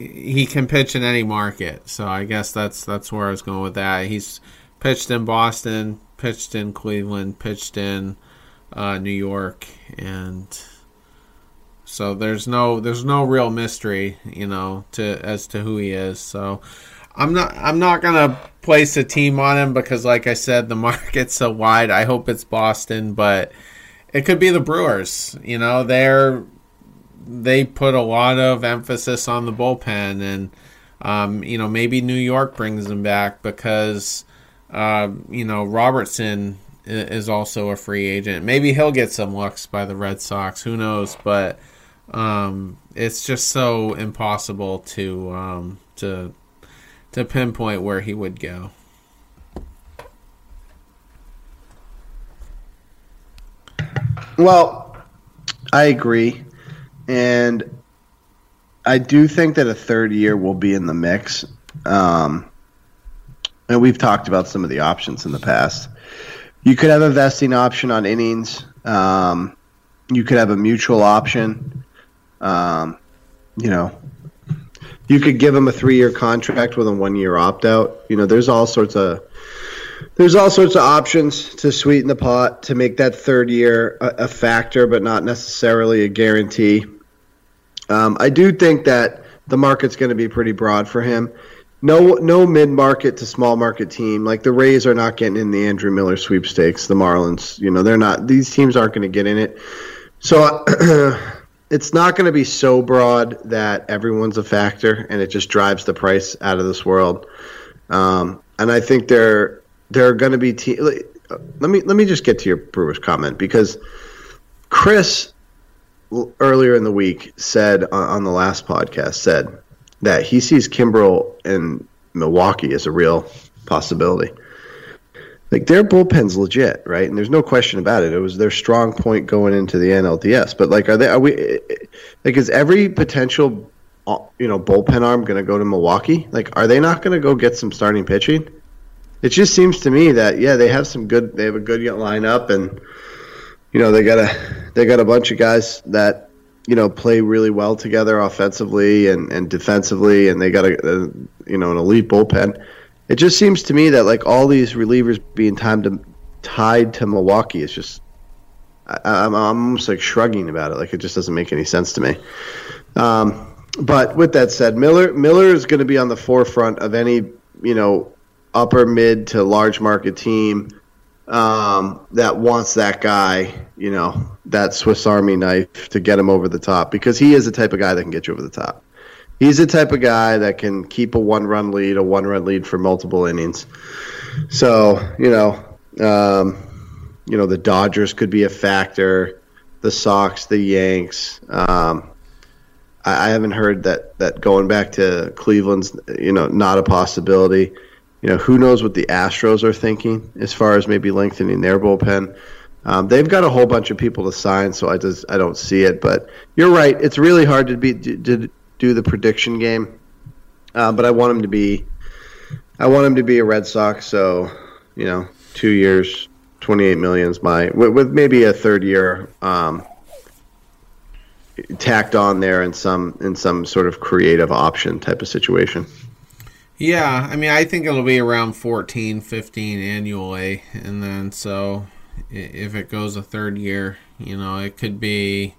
he can pitch in any market, so I guess that's that's where I was going with that. He's pitched in Boston, pitched in Cleveland, pitched in uh, New York, and so there's no there's no real mystery, you know, to as to who he is. So I'm not I'm not gonna place a team on him because, like I said, the market's so wide. I hope it's Boston, but it could be the Brewers. You know, they're they put a lot of emphasis on the bullpen, and um, you know maybe New York brings them back because uh, you know Robertson is also a free agent. Maybe he'll get some looks by the Red Sox. Who knows? But um, it's just so impossible to um, to to pinpoint where he would go. Well, I agree, and I do think that a third year will be in the mix. Um, and we've talked about some of the options in the past. You could have a vesting option on innings. Um, you could have a mutual option. Um, you know, you could give him a three-year contract with a one-year opt-out. You know, there's all sorts of there's all sorts of options to sweeten the pot to make that third year a, a factor, but not necessarily a guarantee. Um, I do think that the market's going to be pretty broad for him. No, no mid-market to small market team like the Rays are not getting in the Andrew Miller sweepstakes. The Marlins, you know, they're not. These teams aren't going to get in it. So it's not going to be so broad that everyone's a factor, and it just drives the price out of this world. Um, and I think there there are going to be te- let me let me just get to your Brewers comment because Chris earlier in the week said on, the last podcast said that he sees Kimbrel in Milwaukee as a real possibility. Like their bullpen's legit, right? And there's no question about it. It was their strong point going into the NLDS. But like, are they? Are we? Like, is every potential, uh, you know, bullpen arm going to go to Milwaukee? Like, are they not going to go get some starting pitching? It just seems to me that yeah, they have some good. They have a good lineup, and you know they got a they got a bunch of guys that you know play really well together offensively and, and defensively, and they got a, a you know an elite bullpen. It just seems to me that like all these relievers being timed to, tied to Milwaukee is just I, am almost like shrugging about it. Like it just doesn't make any sense to me. Um, but with that said, Miller Miller is going to be on the forefront of any you know upper mid to large market team um, that wants that guy, you know, that Swiss Army knife to get him over the top because he is the type of guy that can get you over the top. He's the type of guy that can keep a one run lead, a one run lead for multiple innings. So, you know, um, you know, the Dodgers could be a factor, the Sox, the Yanks. Um, I, I haven't heard that, that going back to Cleveland's, you know, not a possibility you know, who knows what the Astros are thinking as far as maybe lengthening their bullpen. Um, they've got a whole bunch of people to sign, so I just I don't see it. But you're right; it's really hard to be to do the prediction game. Uh, but I want him to be, I want him to be a Red Sox. So you know, two years, twenty eight million is my with, with, maybe a third year um, tacked on there in some in some sort of creative option type of situation. Yeah, I mean, I think it'll be around 14, 15 annually. And then, so if it goes a third year, you know, it could be,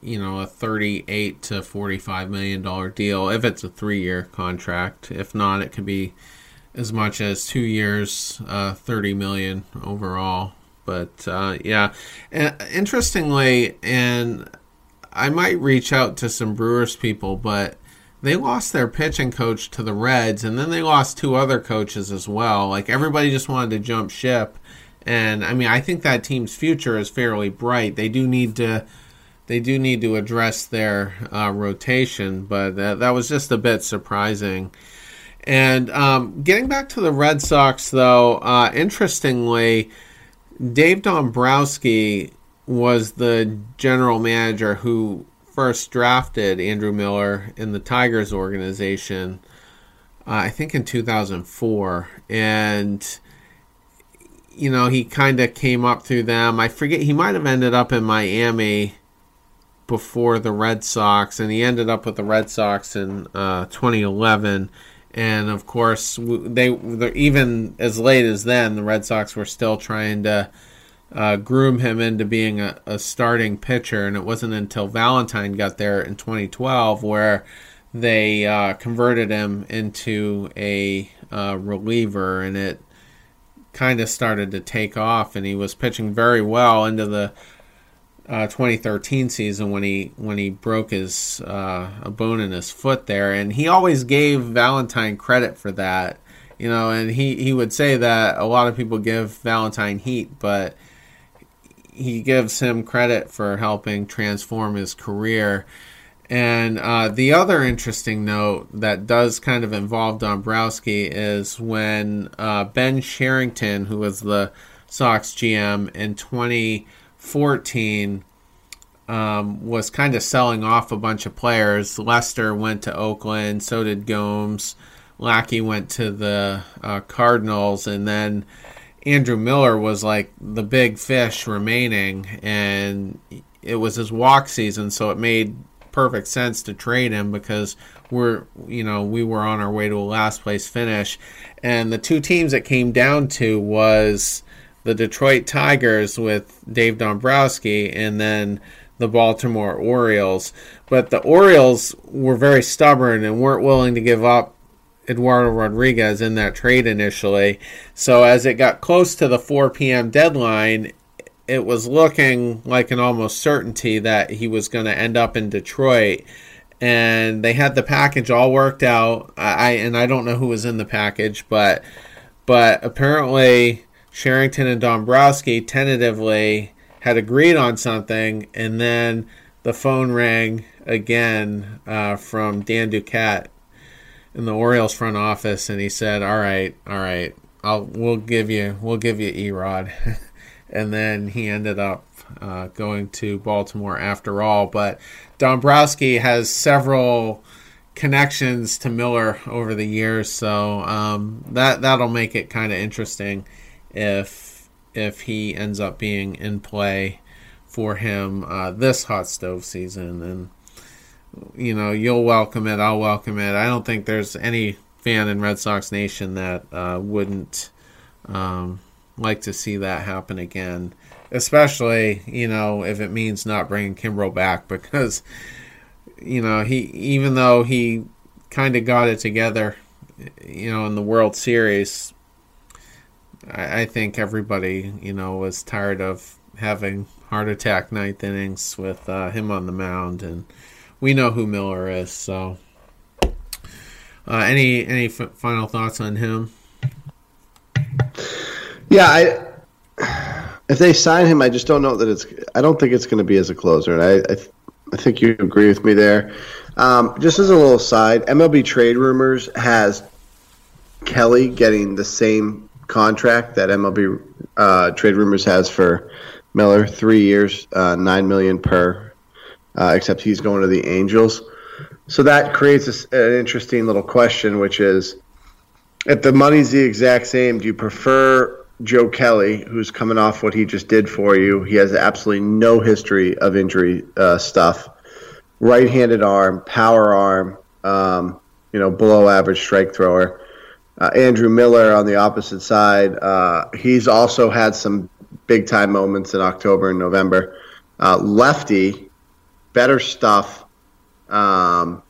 you know, a 38 to 45 million dollar deal if it's a three year contract. If not, it could be as much as two years, uh, 30 million overall. But uh, yeah, and interestingly, and I might reach out to some Brewers people, but they lost their pitching coach to the Reds, and then they lost two other coaches as well. Like everybody just wanted to jump ship, and I mean I think that team's future is fairly bright. They do need to, they do need to address their uh, rotation, but that, that was just a bit surprising. And um, getting back to the Red Sox, though, uh, interestingly, Dave Dombrowski was the general manager who first drafted Andrew Miller in the Tigers organization, uh, I think in 2004. And, you know, he kind of came up through them. I forget, he might have ended up in Miami before the Red Sox, and he ended up with the Red Sox in uh, 2011. And of course, they even as late as then, the Red Sox were still trying to uh, groom him into being a, a, starting pitcher. And it wasn't until Valentine got there in 2012 where they uh, converted him into a uh, reliever, and it kind of started to take off. And he was pitching very well into the uh, 2013 season when he when he broke his uh, a bone in his foot there, and he always gave Valentine credit for that. You know, and he, he would say that a lot of people give Valentine heat, but he gives him credit for helping transform his career. And uh, the other interesting note that does kind of involve Dombrowski is when uh, Ben Cherington, who was the Sox GM in 2014, um, was kind of selling off a bunch of players. Lester went to Oakland, so did Gomes. Lackey went to the uh, Cardinals, and then Andrew Miller was like the big fish remaining, and it was his walk season, so it made perfect sense to trade him because we're you know we were on our way to a last place finish, and the two teams that came down to was the Detroit Tigers with Dave Dombrowski, and then the Baltimore Orioles. But the Orioles were very stubborn and weren't willing to give up Eduardo Rodriguez in that trade initially. So as it got close to the 4 p.m. deadline, it was looking like an almost certainty that he was going to end up in Detroit. And they had the package all worked out. I and I don't know who was in the package, but but apparently Cherington and Dombrowski tentatively had agreed on something, and then the phone rang again uh, from Dan Duquette in the Orioles front office, and he said, "All right, all right, I'll we'll give you we'll give you Erod," and then he ended up uh, going to Baltimore after all. But Dombrowski has several connections to Miller over the years, so um, that that'll make it kind of interesting if if he ends up being in play for him uh, this hot stove season and you know, you'll welcome it. I'll welcome it. I don't think there's any fan in Red Sox Nation that uh, wouldn't um, like to see that happen again. Especially, you know, if it means not bringing Kimbrel back because, you know, he even though he kind of got it together, you know, in the World Series, I, I think everybody, you know, was tired of having heart attack ninth innings with uh, him on the mound and we know who Miller is. So, uh, any any f- final thoughts on him? Yeah, I if they sign him, I just don't know that it's. I don't think it's going to be as a closer, and I I, th- I think you agree with me there. Um, just as a little side, MLB Trade Rumors has Kelly getting the same contract that MLB uh, Trade Rumors has for Miller, three years, uh, nine million per uh, except he's going to the Angels. So that creates a, an interesting little question, which is if the money's the exact same, do you prefer Joe Kelly, who's coming off what he just did for you? He has absolutely no history of injury uh, stuff. Right handed arm, power arm, um, you know, below average strike thrower. Uh, Andrew Miller on the opposite side, uh, he's also had some big time moments in October and November. Uh, lefty, better stuff. Um,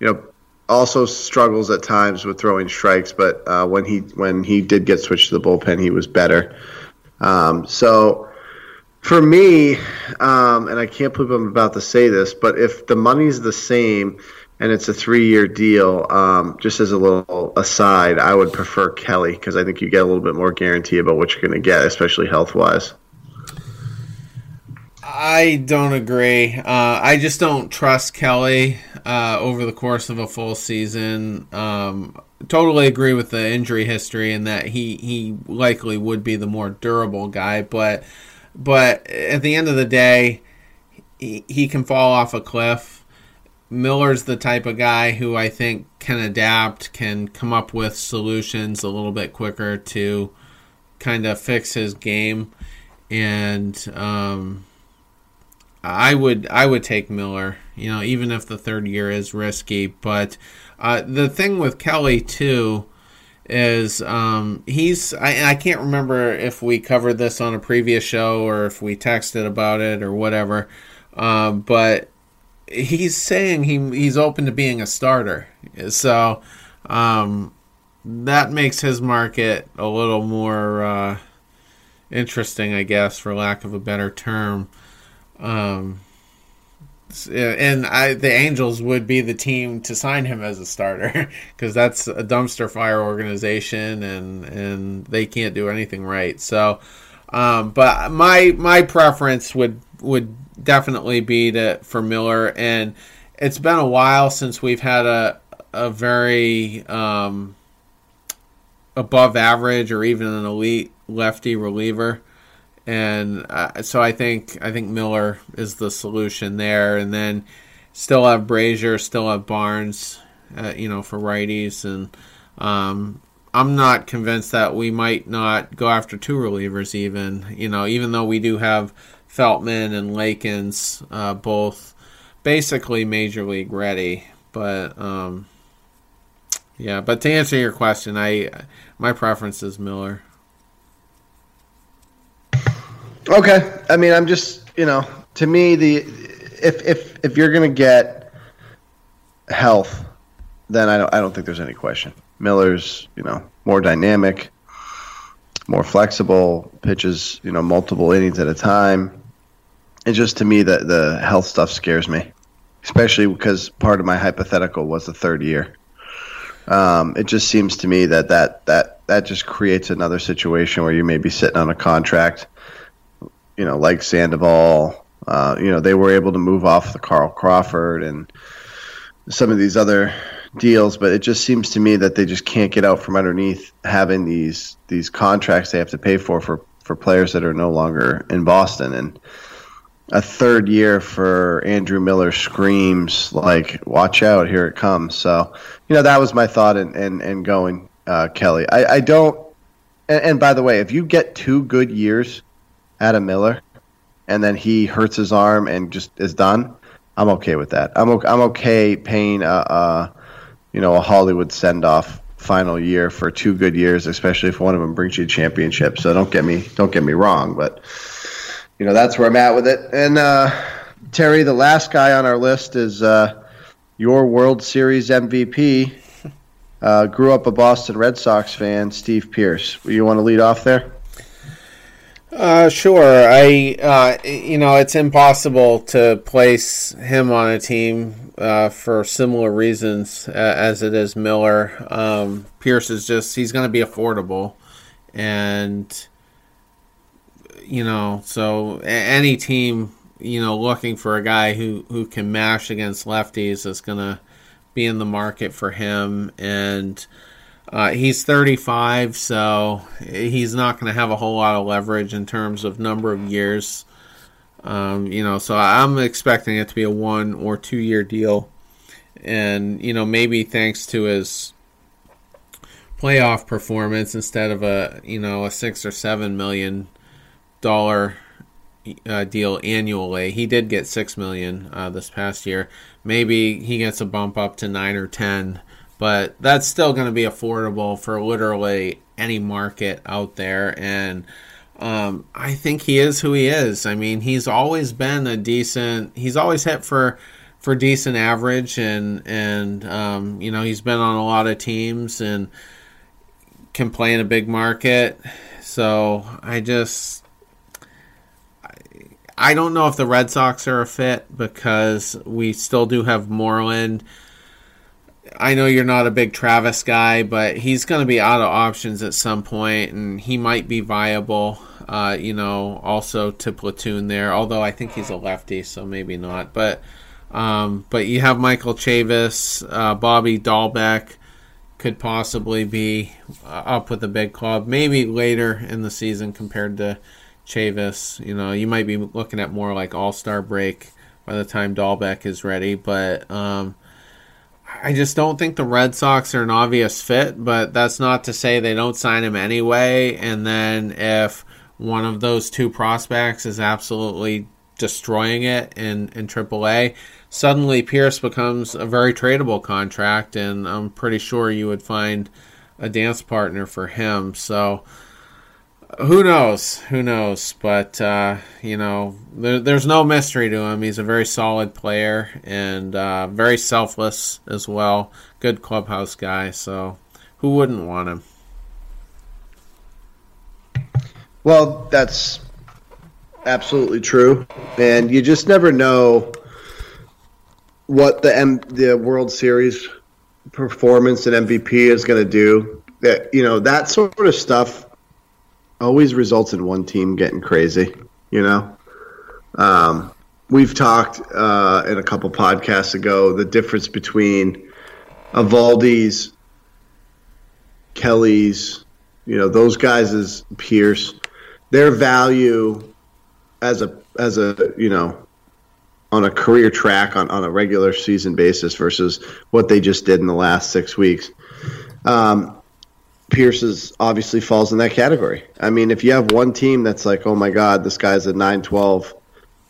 you know, also struggles at times with throwing strikes, but uh, when he when he did get switched to the bullpen, he was better. Um, so for me, um, and I can't believe I'm about to say this, but if the money's the same and it's a three-year deal, um, just as a little aside, I would prefer Kelly because I think you get a little bit more guarantee about what you're going to get, especially health-wise. I don't agree. Uh, I just don't trust Kelly uh, over the course of a full season. Um, totally agree with the injury history and that he, he likely would be the more durable guy, but but at the end of the day, he, he can fall off a cliff. Miller's the type of guy who I think can adapt, can come up with solutions a little bit quicker to kind of fix his game, and um, I would I would take Miller. You know, even if the third year is risky. But uh, the thing with Kelly too is um, he's I, I can't remember if we covered this on a previous show or if we texted about it or whatever. Um, but he's saying he he's open to being a starter. So um, that makes his market a little more uh, interesting, I guess, for lack of a better term. Um, and I, the Angels would be the team to sign him as a starter because that's a dumpster fire organization, and and they can't do anything right. So, um, but my my preference would would definitely be to for Miller, and it's been a while since we've had a a very um, above average or even an elite lefty reliever and uh, so I think I think Miller is the solution there, and then still have Brasier, still have Barnes, uh, you know, for righties, and um, I'm not convinced that we might not go after two relievers, even you know, even though we do have Feltman and Lakins uh, both basically major league ready, but um, yeah. But to answer your question, I my preference is Miller. Okay, I mean, I'm just you know, to me, the if if if you're gonna get health, then I don't I don't think there's any question. Miller's you know more dynamic, more flexible, pitches you know multiple innings at a time. It's just to me that the health stuff scares me, especially because part of my hypothetical was the third year. Um, it just seems to me that that that that just creates another situation where you may be sitting on a contract, you know, like Sandoval. Uh, you know, they were able to move off the Carl Crawford and some of these other deals, but it just seems to me that they just can't get out from underneath having these these contracts they have to pay for for for players that are no longer in Boston and a third year for Andrew Miller screams like watch out here it comes so you know that was my thought and in, in going uh, Kelly I, I don't and, and by the way if you get two good years of Miller and then he hurts his arm and just is done I'm okay with that I'm okay, I'm okay paying a, a you know a Hollywood send off final year for two good years especially if one of them brings you a championship so don't get me don't get me wrong but you know that's where I'm at with it. And uh, Terry, the last guy on our list is uh, your World Series MVP. Uh, grew up a Boston Red Sox fan, Steve Pearce. You want to lead off there? Uh, sure. I, uh, you know, it's impossible to place him on a team uh, for similar reasons as it is Miller. Um, Pearce is just, he's going to be affordable. And you know, so any team, you know, looking for a guy who who can mash against lefties is going to be in the market for him and uh, he's 35, so he's not going to have a whole lot of leverage in terms of number of years. Um, you know, so I'm expecting it to be a one or two year deal. And, you know, maybe thanks to his playoff performance instead of a, you know, a six or seven million dollar uh, deal annually. He did get six million uh, this past year. Maybe he gets a bump up to nine or ten, but that's still going to be affordable for literally any market out there. And um, I think he is who he is. I mean, he's always been a decent. He's always hit for for decent average, and and um, you know he's been on a lot of teams and can play in a big market. So I just I don't know if the Red Sox are a fit because we still do have Moreland. I know you're not a big Travis guy, but he's going to be out of options at some point, and he might be viable. Uh, you know, also to platoon there. Although I think he's a lefty, so maybe not. But um, but you have Michael Chavis, uh, Bobby Dalbec could possibly be uh, up with a big club, maybe later in the season compared to Chavis. You know, you might be looking at more like All Star break by the time Dalbec is ready, but um, I just don't think the Red Sox are an obvious fit. But that's not to say they don't sign him anyway. And then if one of those two prospects is absolutely destroying it in in AAA, suddenly Pearce becomes a very tradable contract, and I'm pretty sure you would find a dance partner for him. So who knows? Who knows? But uh, you know, there, there's no mystery to him. He's a very solid player and uh, very selfless as well. Good clubhouse guy. So, who wouldn't want him? Well, that's absolutely true, and you just never know what the M- the World Series performance and MVP is going to do. That you know that sort of stuff always results in one team getting crazy. You know, um, we've talked uh, in a couple podcasts ago the difference between Eovaldi's, Kelly's, you know, those guys as Pearce, their value as a as a you know on a career track on, on a regular season basis versus what they just did in the last six weeks. Um, Pearce is obviously falls in that category. I mean, if you have one team that's like, oh my God, this guy's a 912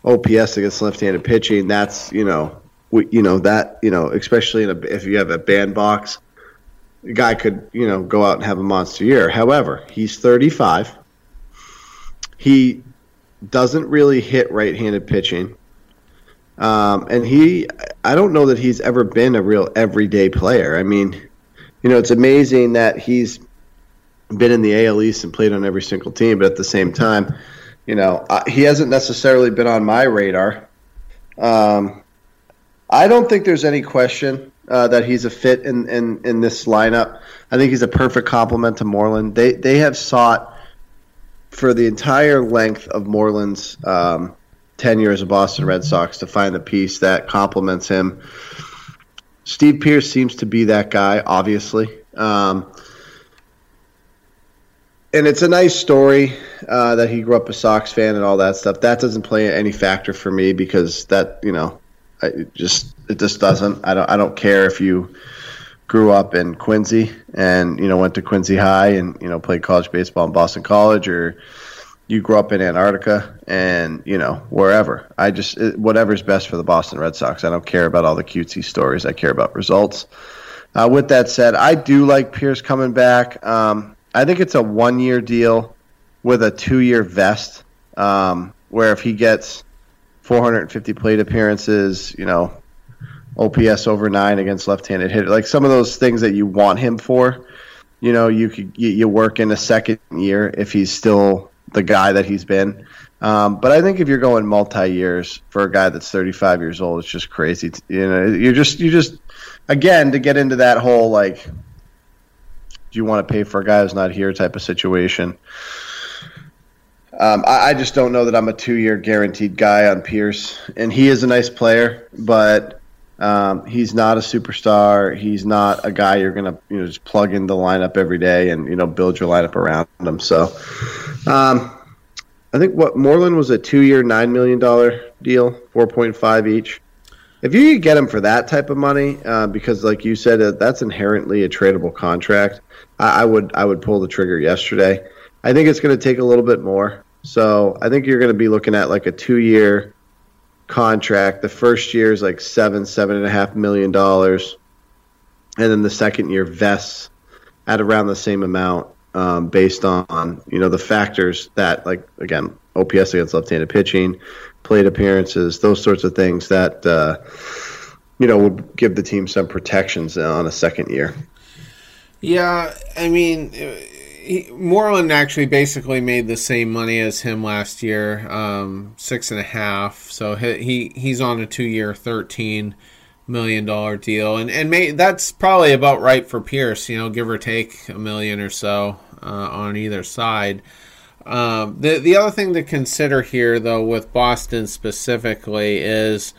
OPS against left-handed pitching, that's you know, we, you know that you know, especially in a, if you have a bandbox, the guy could you know go out and have a monster year. However, he's 35. He doesn't really hit right-handed pitching. Um, and he, I don't know that he's ever been a real everyday player. I mean, you know, it's amazing that he's been in the AL East and played on every single team, but at the same time, you know, he hasn't necessarily been on my radar. Um, I don't think there's any question uh, that he's a fit in, in, in this lineup. I think he's a perfect complement to Moreland. They they have sought for the entire length of Moreland's um, tenure as a Boston Red Sox to find the piece that complements him. Steve Pearce seems to be that guy, obviously. Um, and it's a nice story uh, that he grew up a Sox fan and all that stuff. That doesn't play any factor for me because that you know, I just it just doesn't. I don't I don't care if you grew up in Quincy and you know went to Quincy High and you know played college baseball in Boston College or you grew up in Antarctica and you know wherever. I just it, whatever's best for the Boston Red Sox. I don't care about all the cutesy stories. I care about results. Uh, with that said, I do like Pearce coming back. Um, I think it's a one year deal with a two year vest, um, where if he gets 450 plate appearances, you know, OPS over nine against left handed hitter, like some of those things that you want him for, you know, you could you, you work in a second year if he's still the guy that he's been. Um, but I think if you're going multi years for a guy that's 35 years old, it's just crazy. You know, you're just you just again to get into that whole like do you want to pay for a guy who's not here type of situation. Um, I, I, just don't know that I'm a two year guaranteed guy on Pearce, and he is a nice player, but um, he's not a superstar. He's not a guy you're gonna you know just plug in the lineup every day and you know build your lineup around him. So, um, I think what Moreland was a two year nine million dollar deal, four point five each if you could get him for that type of money, uh, because like you said, uh, that's inherently a tradable contract. I, I, would I would pull the trigger yesterday. I think it's going to take a little bit more. So I think you're going to be looking at like a two year contract. The first year is like seven seven and a half million dollars, and then the second year vests at around the same amount um, based on you know the factors that like again OPS against left-handed pitching, plate appearances, those sorts of things that uh, you know would give the team some protections on a second year. Yeah, I mean, he, Moreland actually basically made the same money as him last year, um, six and a half. So he, he he's on a two-year, thirteen million dollar deal, and and may, that's probably about right for Pearce. You know, give or take a million or so uh, on either side. Um, the the other thing to consider here, though, with Boston specifically, is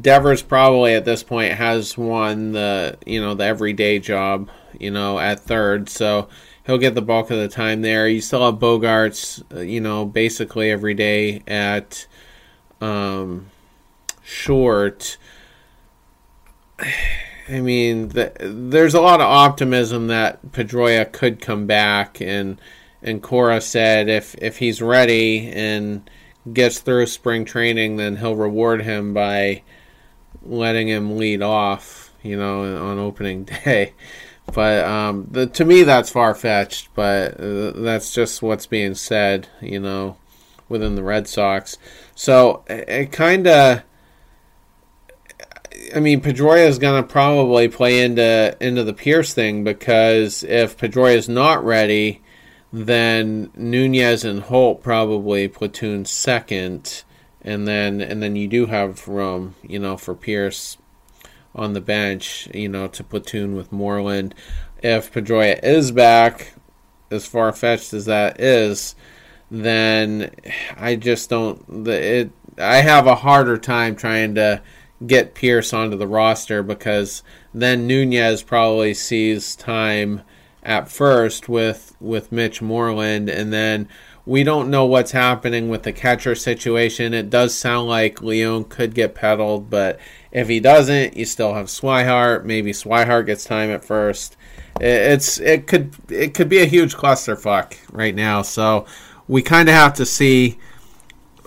Devers probably at this point has won the you know the everyday job, you know, at third, so he'll get the bulk of the time there. You still have Bogaerts, uh, you know, basically every day at um, short. I mean, the, there's a lot of optimism that Pedroia could come back and and Cora said if if he's ready and gets through spring training, then he'll reward him by letting him lead off, you know, on opening day. But um, the, to me, that's far fetched. But uh, that's just what's being said, you know, within the Red Sox. So it, it kind of. I mean, Pedroia is going to probably play into into the Pearce thing because if Pedroia is not ready, then Nunez and Holt probably platoon second, and then and then you do have room, you know, for Pearce on the bench, you know, to platoon with Moreland. If Pedroia is back, as far fetched as that is, then I just don't. It I have a harder time trying to get Pearce onto the roster because then Nunez probably sees time at first with with Mitch Moreland, and then we don't know what's happening with the catcher situation. It does sound like Leon could get peddled, but if he doesn't, you still have Swihart. Maybe Swihart gets time at first. It's it could it could be a huge clusterfuck right now. So we kind of have to see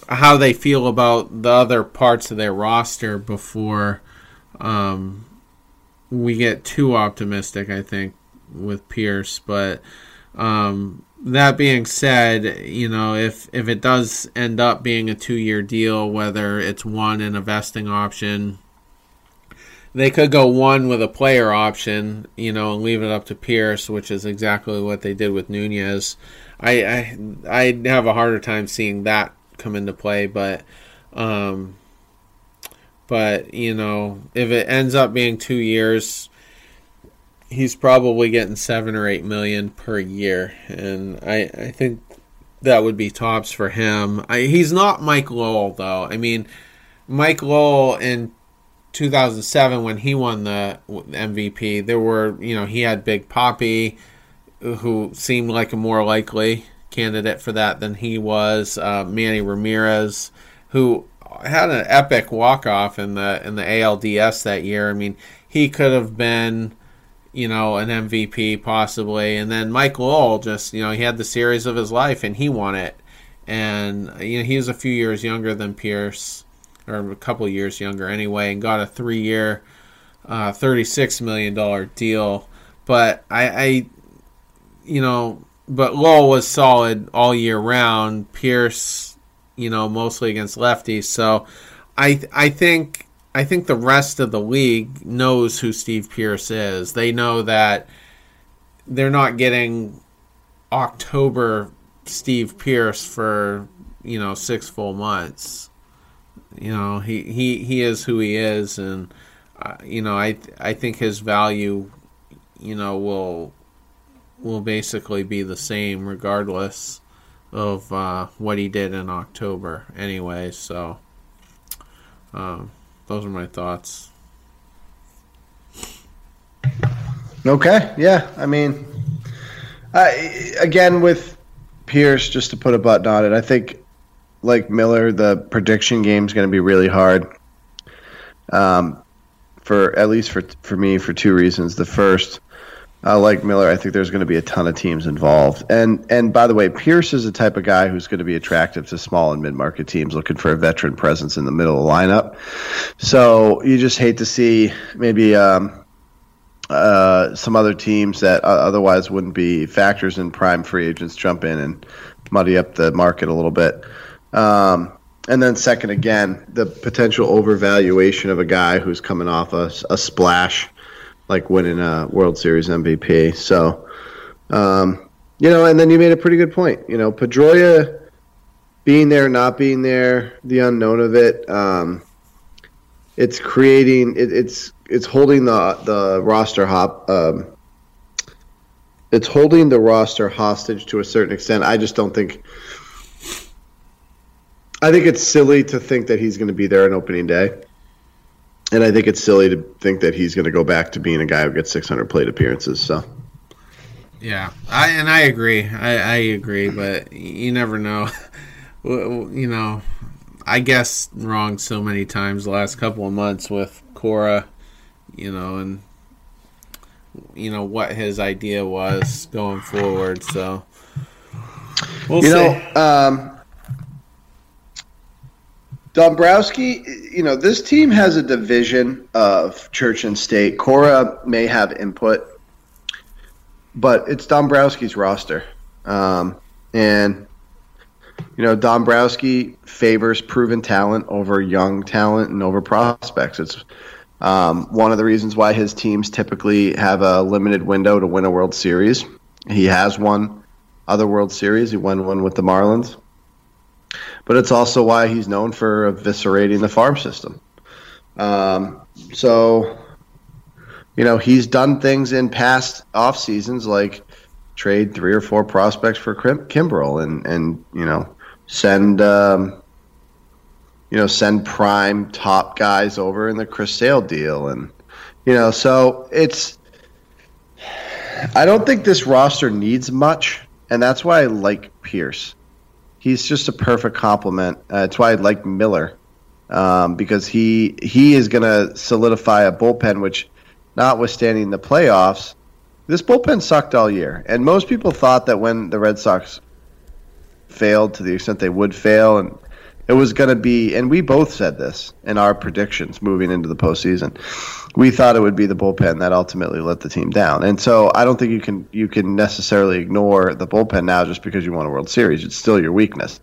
how they feel about the other parts of their roster before um, we get too optimistic. I think with Pearce. but um, that being said, you know, if if it does end up being a two year deal, whether it's one and a vesting option, they could go one with a player option, you know, and leave it up to Pearce, which is exactly what they did with Nunez. I I I have a harder time seeing that come into play, but um, but you know, if it ends up being two years, he's probably getting seven or eight million per year, and I I think that would be tops for him. I, he's not Mike Lowell though. I mean, Mike Lowell in 2007 when he won the MVP, there were you know he had Big Poppy, who seemed like a more likely candidate for that than he was. Uh, Manny Ramirez, who had an epic walk off in the in the ALDS that year. I mean, he could have been you know, an MVP possibly. And then Mike Lowell just, you know, he had the series of his life and he won it. And, you know, he was a few years younger than Pearce, or a couple years younger anyway, and got a three year, uh, $36 million deal. But I, I, you know, but Lowell was solid all year round. Pearce, you know, mostly against lefties. So I, I think I think the rest of the league knows who Steve Pearce is. They know that they're not getting October Steve Pearce for you know six full months. You know he he, he is who he is, and uh, you know I I think his value, you know, will will basically be the same regardless of uh, what he did in October. Anyway, so. Um, those are my thoughts. Okay, yeah. I mean, I, again with Pearce, just to put a button on it, I think like Miller, the prediction game is going to be really hard. Um, for at least for for me, for two reasons. The first, uh, like Miller, I think there's going to be a ton of teams involved. And and by the way, Pearce is the type of guy who's going to be attractive to small and mid market teams looking for a veteran presence in the middle of the lineup. So you just hate to see maybe um, uh, some other teams that uh, otherwise wouldn't be factors in prime free agents jump in and muddy up the market a little bit. Um, and then second, again, the potential overvaluation of a guy who's coming off a, a splash like winning a World Series MVP. So, um, you know, and then you made a pretty good point. You know, Pedroia being there, not being there, the unknown of it. Um, it's creating it, it's it's holding the the roster hop. Um, it's holding the roster hostage to a certain extent. I just don't think. I think it's silly to think that he's going to be there on opening day. And I think it's silly to think that he's going to go back to being a guy who gets 600 plate appearances. So, yeah, I and I agree. I, I agree, but you never know. you know, I guess wrong so many times the last couple of months with Cora. You know, and you know what his idea was going forward. So, we'll you see. know, um, Dombrowski, you know, this team has a division of church and state. Cora may have input, but it's Dombrowski's roster. Um, and, you know, Dombrowski favors proven talent over young talent and over prospects. It's um, one of the reasons why his teams typically have a limited window to win a World Series. He has won other World Series. He won one with the Marlins but it's also why he's known for eviscerating the farm system. Um, so, you know, he's done things in past off seasons like trade three or four prospects for Kimbrel and and you know send um, you know send prime top guys over in the Chris Sale deal and you know so it's I don't think this roster needs much and that's why I like Pearce he's just a perfect complement. Uh, that's why I like Miller um, because he he is going to solidify a bullpen, which, notwithstanding the playoffs, this bullpen sucked all year, and most people thought that when the Red Sox failed to the extent they would fail, and it was going to be, and we both said this in our predictions moving into the postseason. We thought it would be the bullpen that ultimately let the team down, and so I don't think you can you can necessarily ignore the bullpen now just because you won a World Series. It's still your weakness.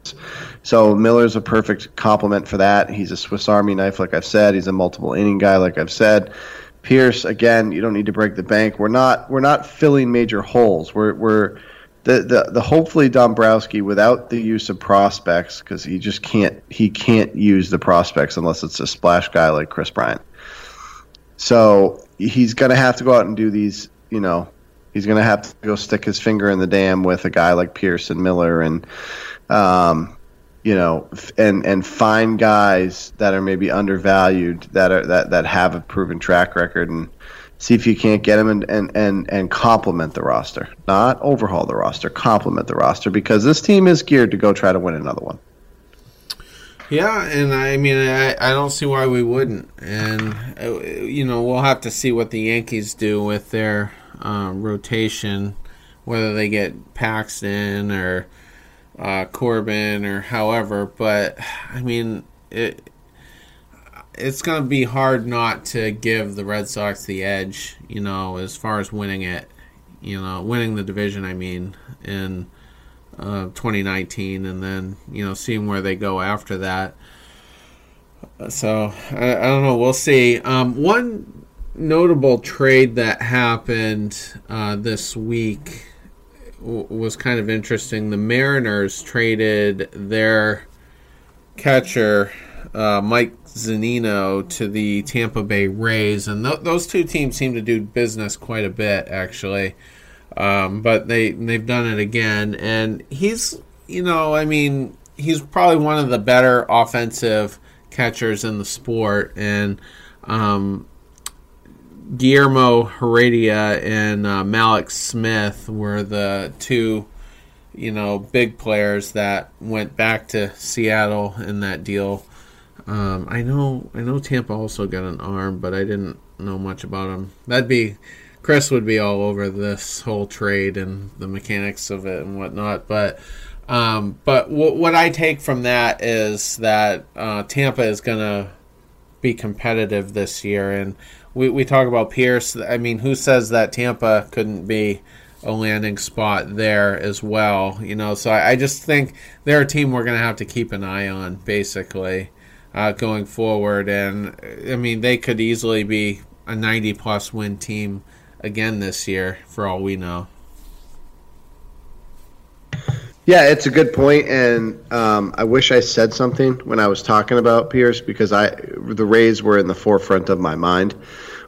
So Miller's a perfect complement for that. He's a Swiss Army knife, like I've said. He's a multiple inning guy, like I've said. Pearce, again, you don't need to break the bank. We're not we're not filling major holes. We're we're the, the, the hopefully Dombrowski without the use of prospects because he just can't he can't use the prospects unless it's a splash guy like Kris Bryant. So he's gonna have to go out and do these. You know, he's gonna have to go stick his finger in the dam with a guy like Pearce and Miller and, um, you know, and and find guys that are maybe undervalued that are that that have a proven track record and see if you can't get him and, and, and, and complement the roster. Not overhaul the roster, complement the roster because this team is geared to go try to win another one. Yeah, and I mean, I, I don't see why we wouldn't. And, uh, you know, we'll have to see what the Yankees do with their uh, rotation, whether they get Paxton or uh, Corbin or however. But, I mean, it, it's going to be hard not to give the Red Sox the edge, you know, as far as winning it, you know, winning the division, I mean, in uh, 2019, and then, you know, seeing where they go after that. So, I, I don't know. We'll see. Um, one notable trade that happened uh, this week w- was kind of interesting. The Mariners traded their catcher, uh, Mike Zunino to the Tampa Bay Rays, and th- those two teams seem to do business quite a bit, actually. Um, but they they've done it again, and he's you know I mean he's probably one of the better offensive catchers in the sport, and um, Guillermo Heredia and uh, Mallex Smith were the two you know big players that went back to Seattle in that deal. Um, I know I know Tampa also got an arm, but I didn't know much about him. That'd be Chris would be all over this whole trade and the mechanics of it and whatnot. But um, but w- what I take from that is that uh, Tampa is gonna be competitive this year, and we we talk about Pearce. I mean, who says that Tampa couldn't be a landing spot there as well? You know, so I, I just think they're a team we're gonna have to keep an eye on, basically uh, going forward. And I mean, they could easily be a 90 plus win team again this year, for all we know. Yeah, it's a good point, and um, I wish I said something when I was talking about Pearce because I the Rays were in the forefront of my mind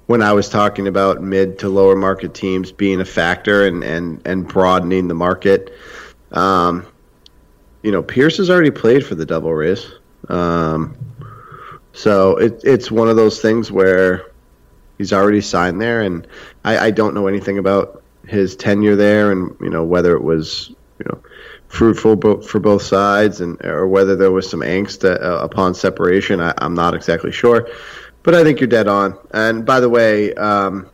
when I was talking about mid to lower market teams being a factor and and and broadening the market. Um, you know, Pearce has already played for the Devil Rays. Um, so it, it's one of those things where he's already signed there, and I, I don't know anything about his tenure there, and you know whether it was you know fruitful for both sides, and or whether there was some angst uh, upon separation. I, am not exactly sure, but I think you're dead on. And by the way, um,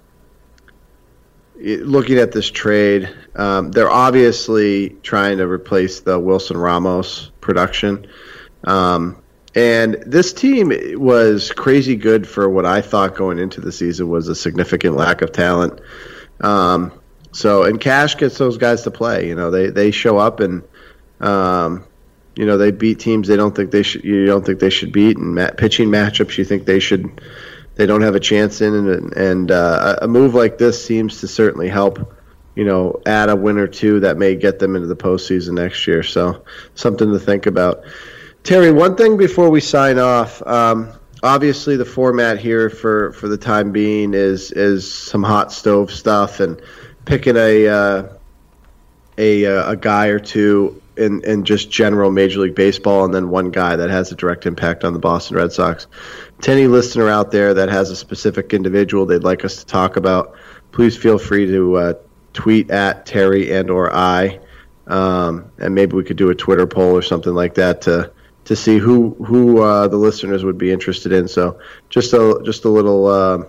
looking at this trade, um, they're obviously trying to replace the Wilson Ramos production. Um, and this team was crazy good for what I thought going into the season was a significant lack of talent. Um, so, and Cash gets those guys to play. You know, they they show up and, um, you know, they beat teams they don't think they should. You don't think they should beat, and mat- pitching matchups you think they should. They don't have a chance in, and, and uh, a move like this seems to certainly help. You know, add a win or two that may get them into the postseason next year. So, something to think about. Terry, one thing before we sign off. Um, obviously, the format here for, for the time being is is some hot stove stuff and picking a uh, a uh, a guy or two in in just general Major League Baseball, and then one guy that has a direct impact on the Boston Red Sox. To any listener out there that has a specific individual they'd like us to talk about, please feel free to uh, tweet at Terry and or I um, and maybe we could do a Twitter poll or something like that to to see who who uh, the listeners would be interested in. So just a just a little uh,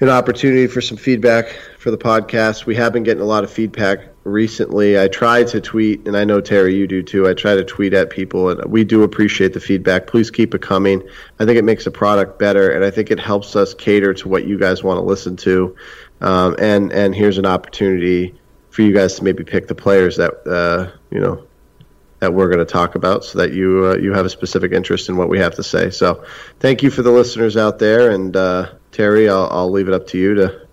an opportunity for some feedback for the podcast. We have been getting a lot of feedback recently. I try to tweet, and I know Terry, you do too. I try to tweet at people, and we do appreciate the feedback. Please keep it coming. I think it makes the product better, and I think it helps us cater to what you guys want to listen to. Um, and and here's an opportunity for you guys to maybe pick the players that uh, you know that we're going to talk about, so that you uh, you have a specific interest in what we have to say. So, thank you for the listeners out there, and uh, Terry, I'll, I'll leave it up to you to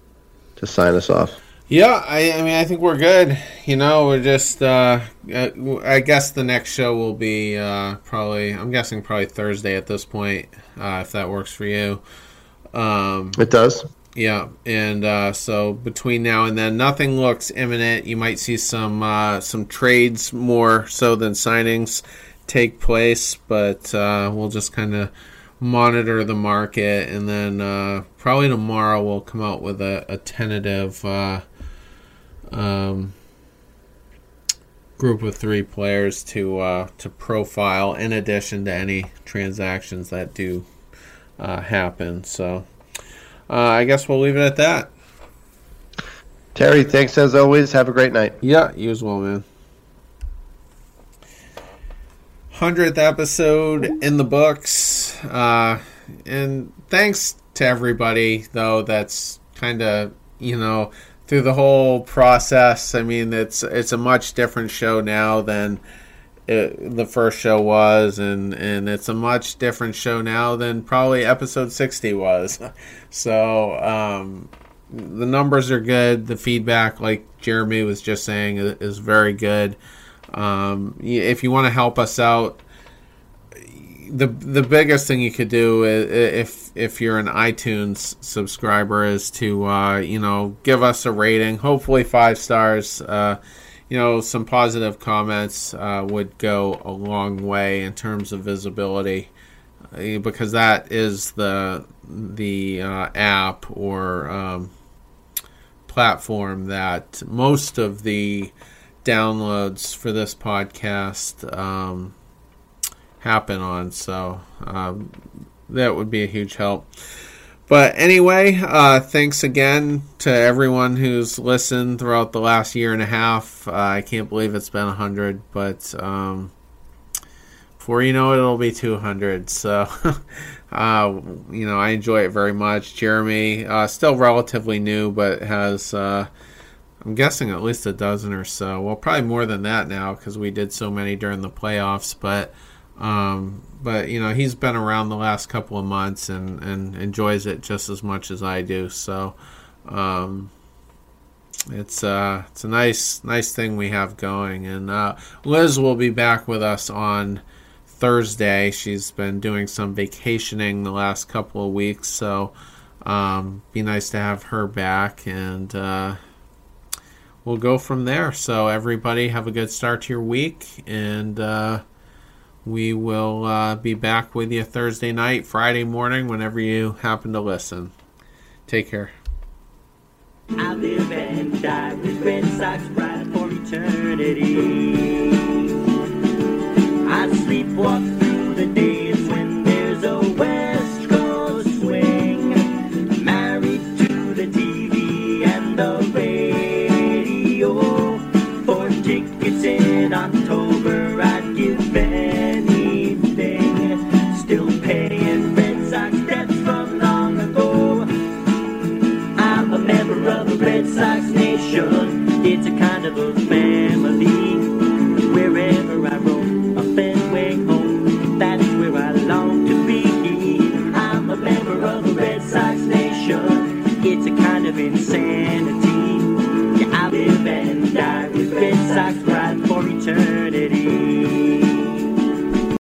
to sign us off. Yeah, I, I mean, I think we're good. You know, we're just. Uh, uh I guess the next show will be uh, probably. I'm guessing probably Thursday at this point, uh, if that works for you. Um, it does. Yeah, and uh, so between now and then, nothing looks imminent. You might see some uh, some trades more so than signings take place, but uh, we'll just kind of monitor the market, and then uh, probably tomorrow we'll come out with a, a tentative uh, um, group of three players to uh, to profile, in addition to any transactions that do happen. So uh, I guess we'll leave it at that. Terry, thanks as always. Have a great night. Yeah, you as well, man. 100th episode in the books. Uh, and thanks to everybody, though, that's kind of, you know, through the whole process. I mean, it's it's a much different show now than it, the first show was, and and it's a much different show now than probably episode sixty was. so um, the numbers are good. The feedback, like Jeremy was just saying, is very good. Um, if you want to help us out, the the biggest thing you could do if if you're an iTunes subscriber is to uh, you know give us a rating, hopefully five stars. Uh, you know, some positive comments uh, would go a long way in terms of visibility, uh, because that is the the uh, app or um, platform that most of the downloads for this podcast um, happen on. So um, that would be a huge help. But anyway, uh, thanks again to everyone who's listened throughout the last year and a half. Uh, I can't believe it's been 100, but um, before you know it, it'll be 200. So, uh, you know, I enjoy it very much. Jeremy, uh, still relatively new, but has, uh, I'm guessing, at least a dozen or so. Well, probably more than that now because we did so many during the playoffs. But um, but you know he's been around the last couple of months and, and enjoys it just as much as I do. So um, it's uh, it's a nice nice thing we have going. And uh, Liz will be back with us on Thursday. She's been doing some vacationing the last couple of weeks, so um, be nice to have her back and. Uh, we'll go from there. So, everybody, have a good start to your week, and uh, we will uh, be back with you Thursday night, Friday morning, whenever you happen to listen. Take care. I live and die with Red right for eternity. I sleepwalk through the days A family. Wherever I roam, a Fenway home, that's where I long to be. I'm a member of the Red Sox Nation. It's a kind of insanity. Yeah, I live and die with Red Sox.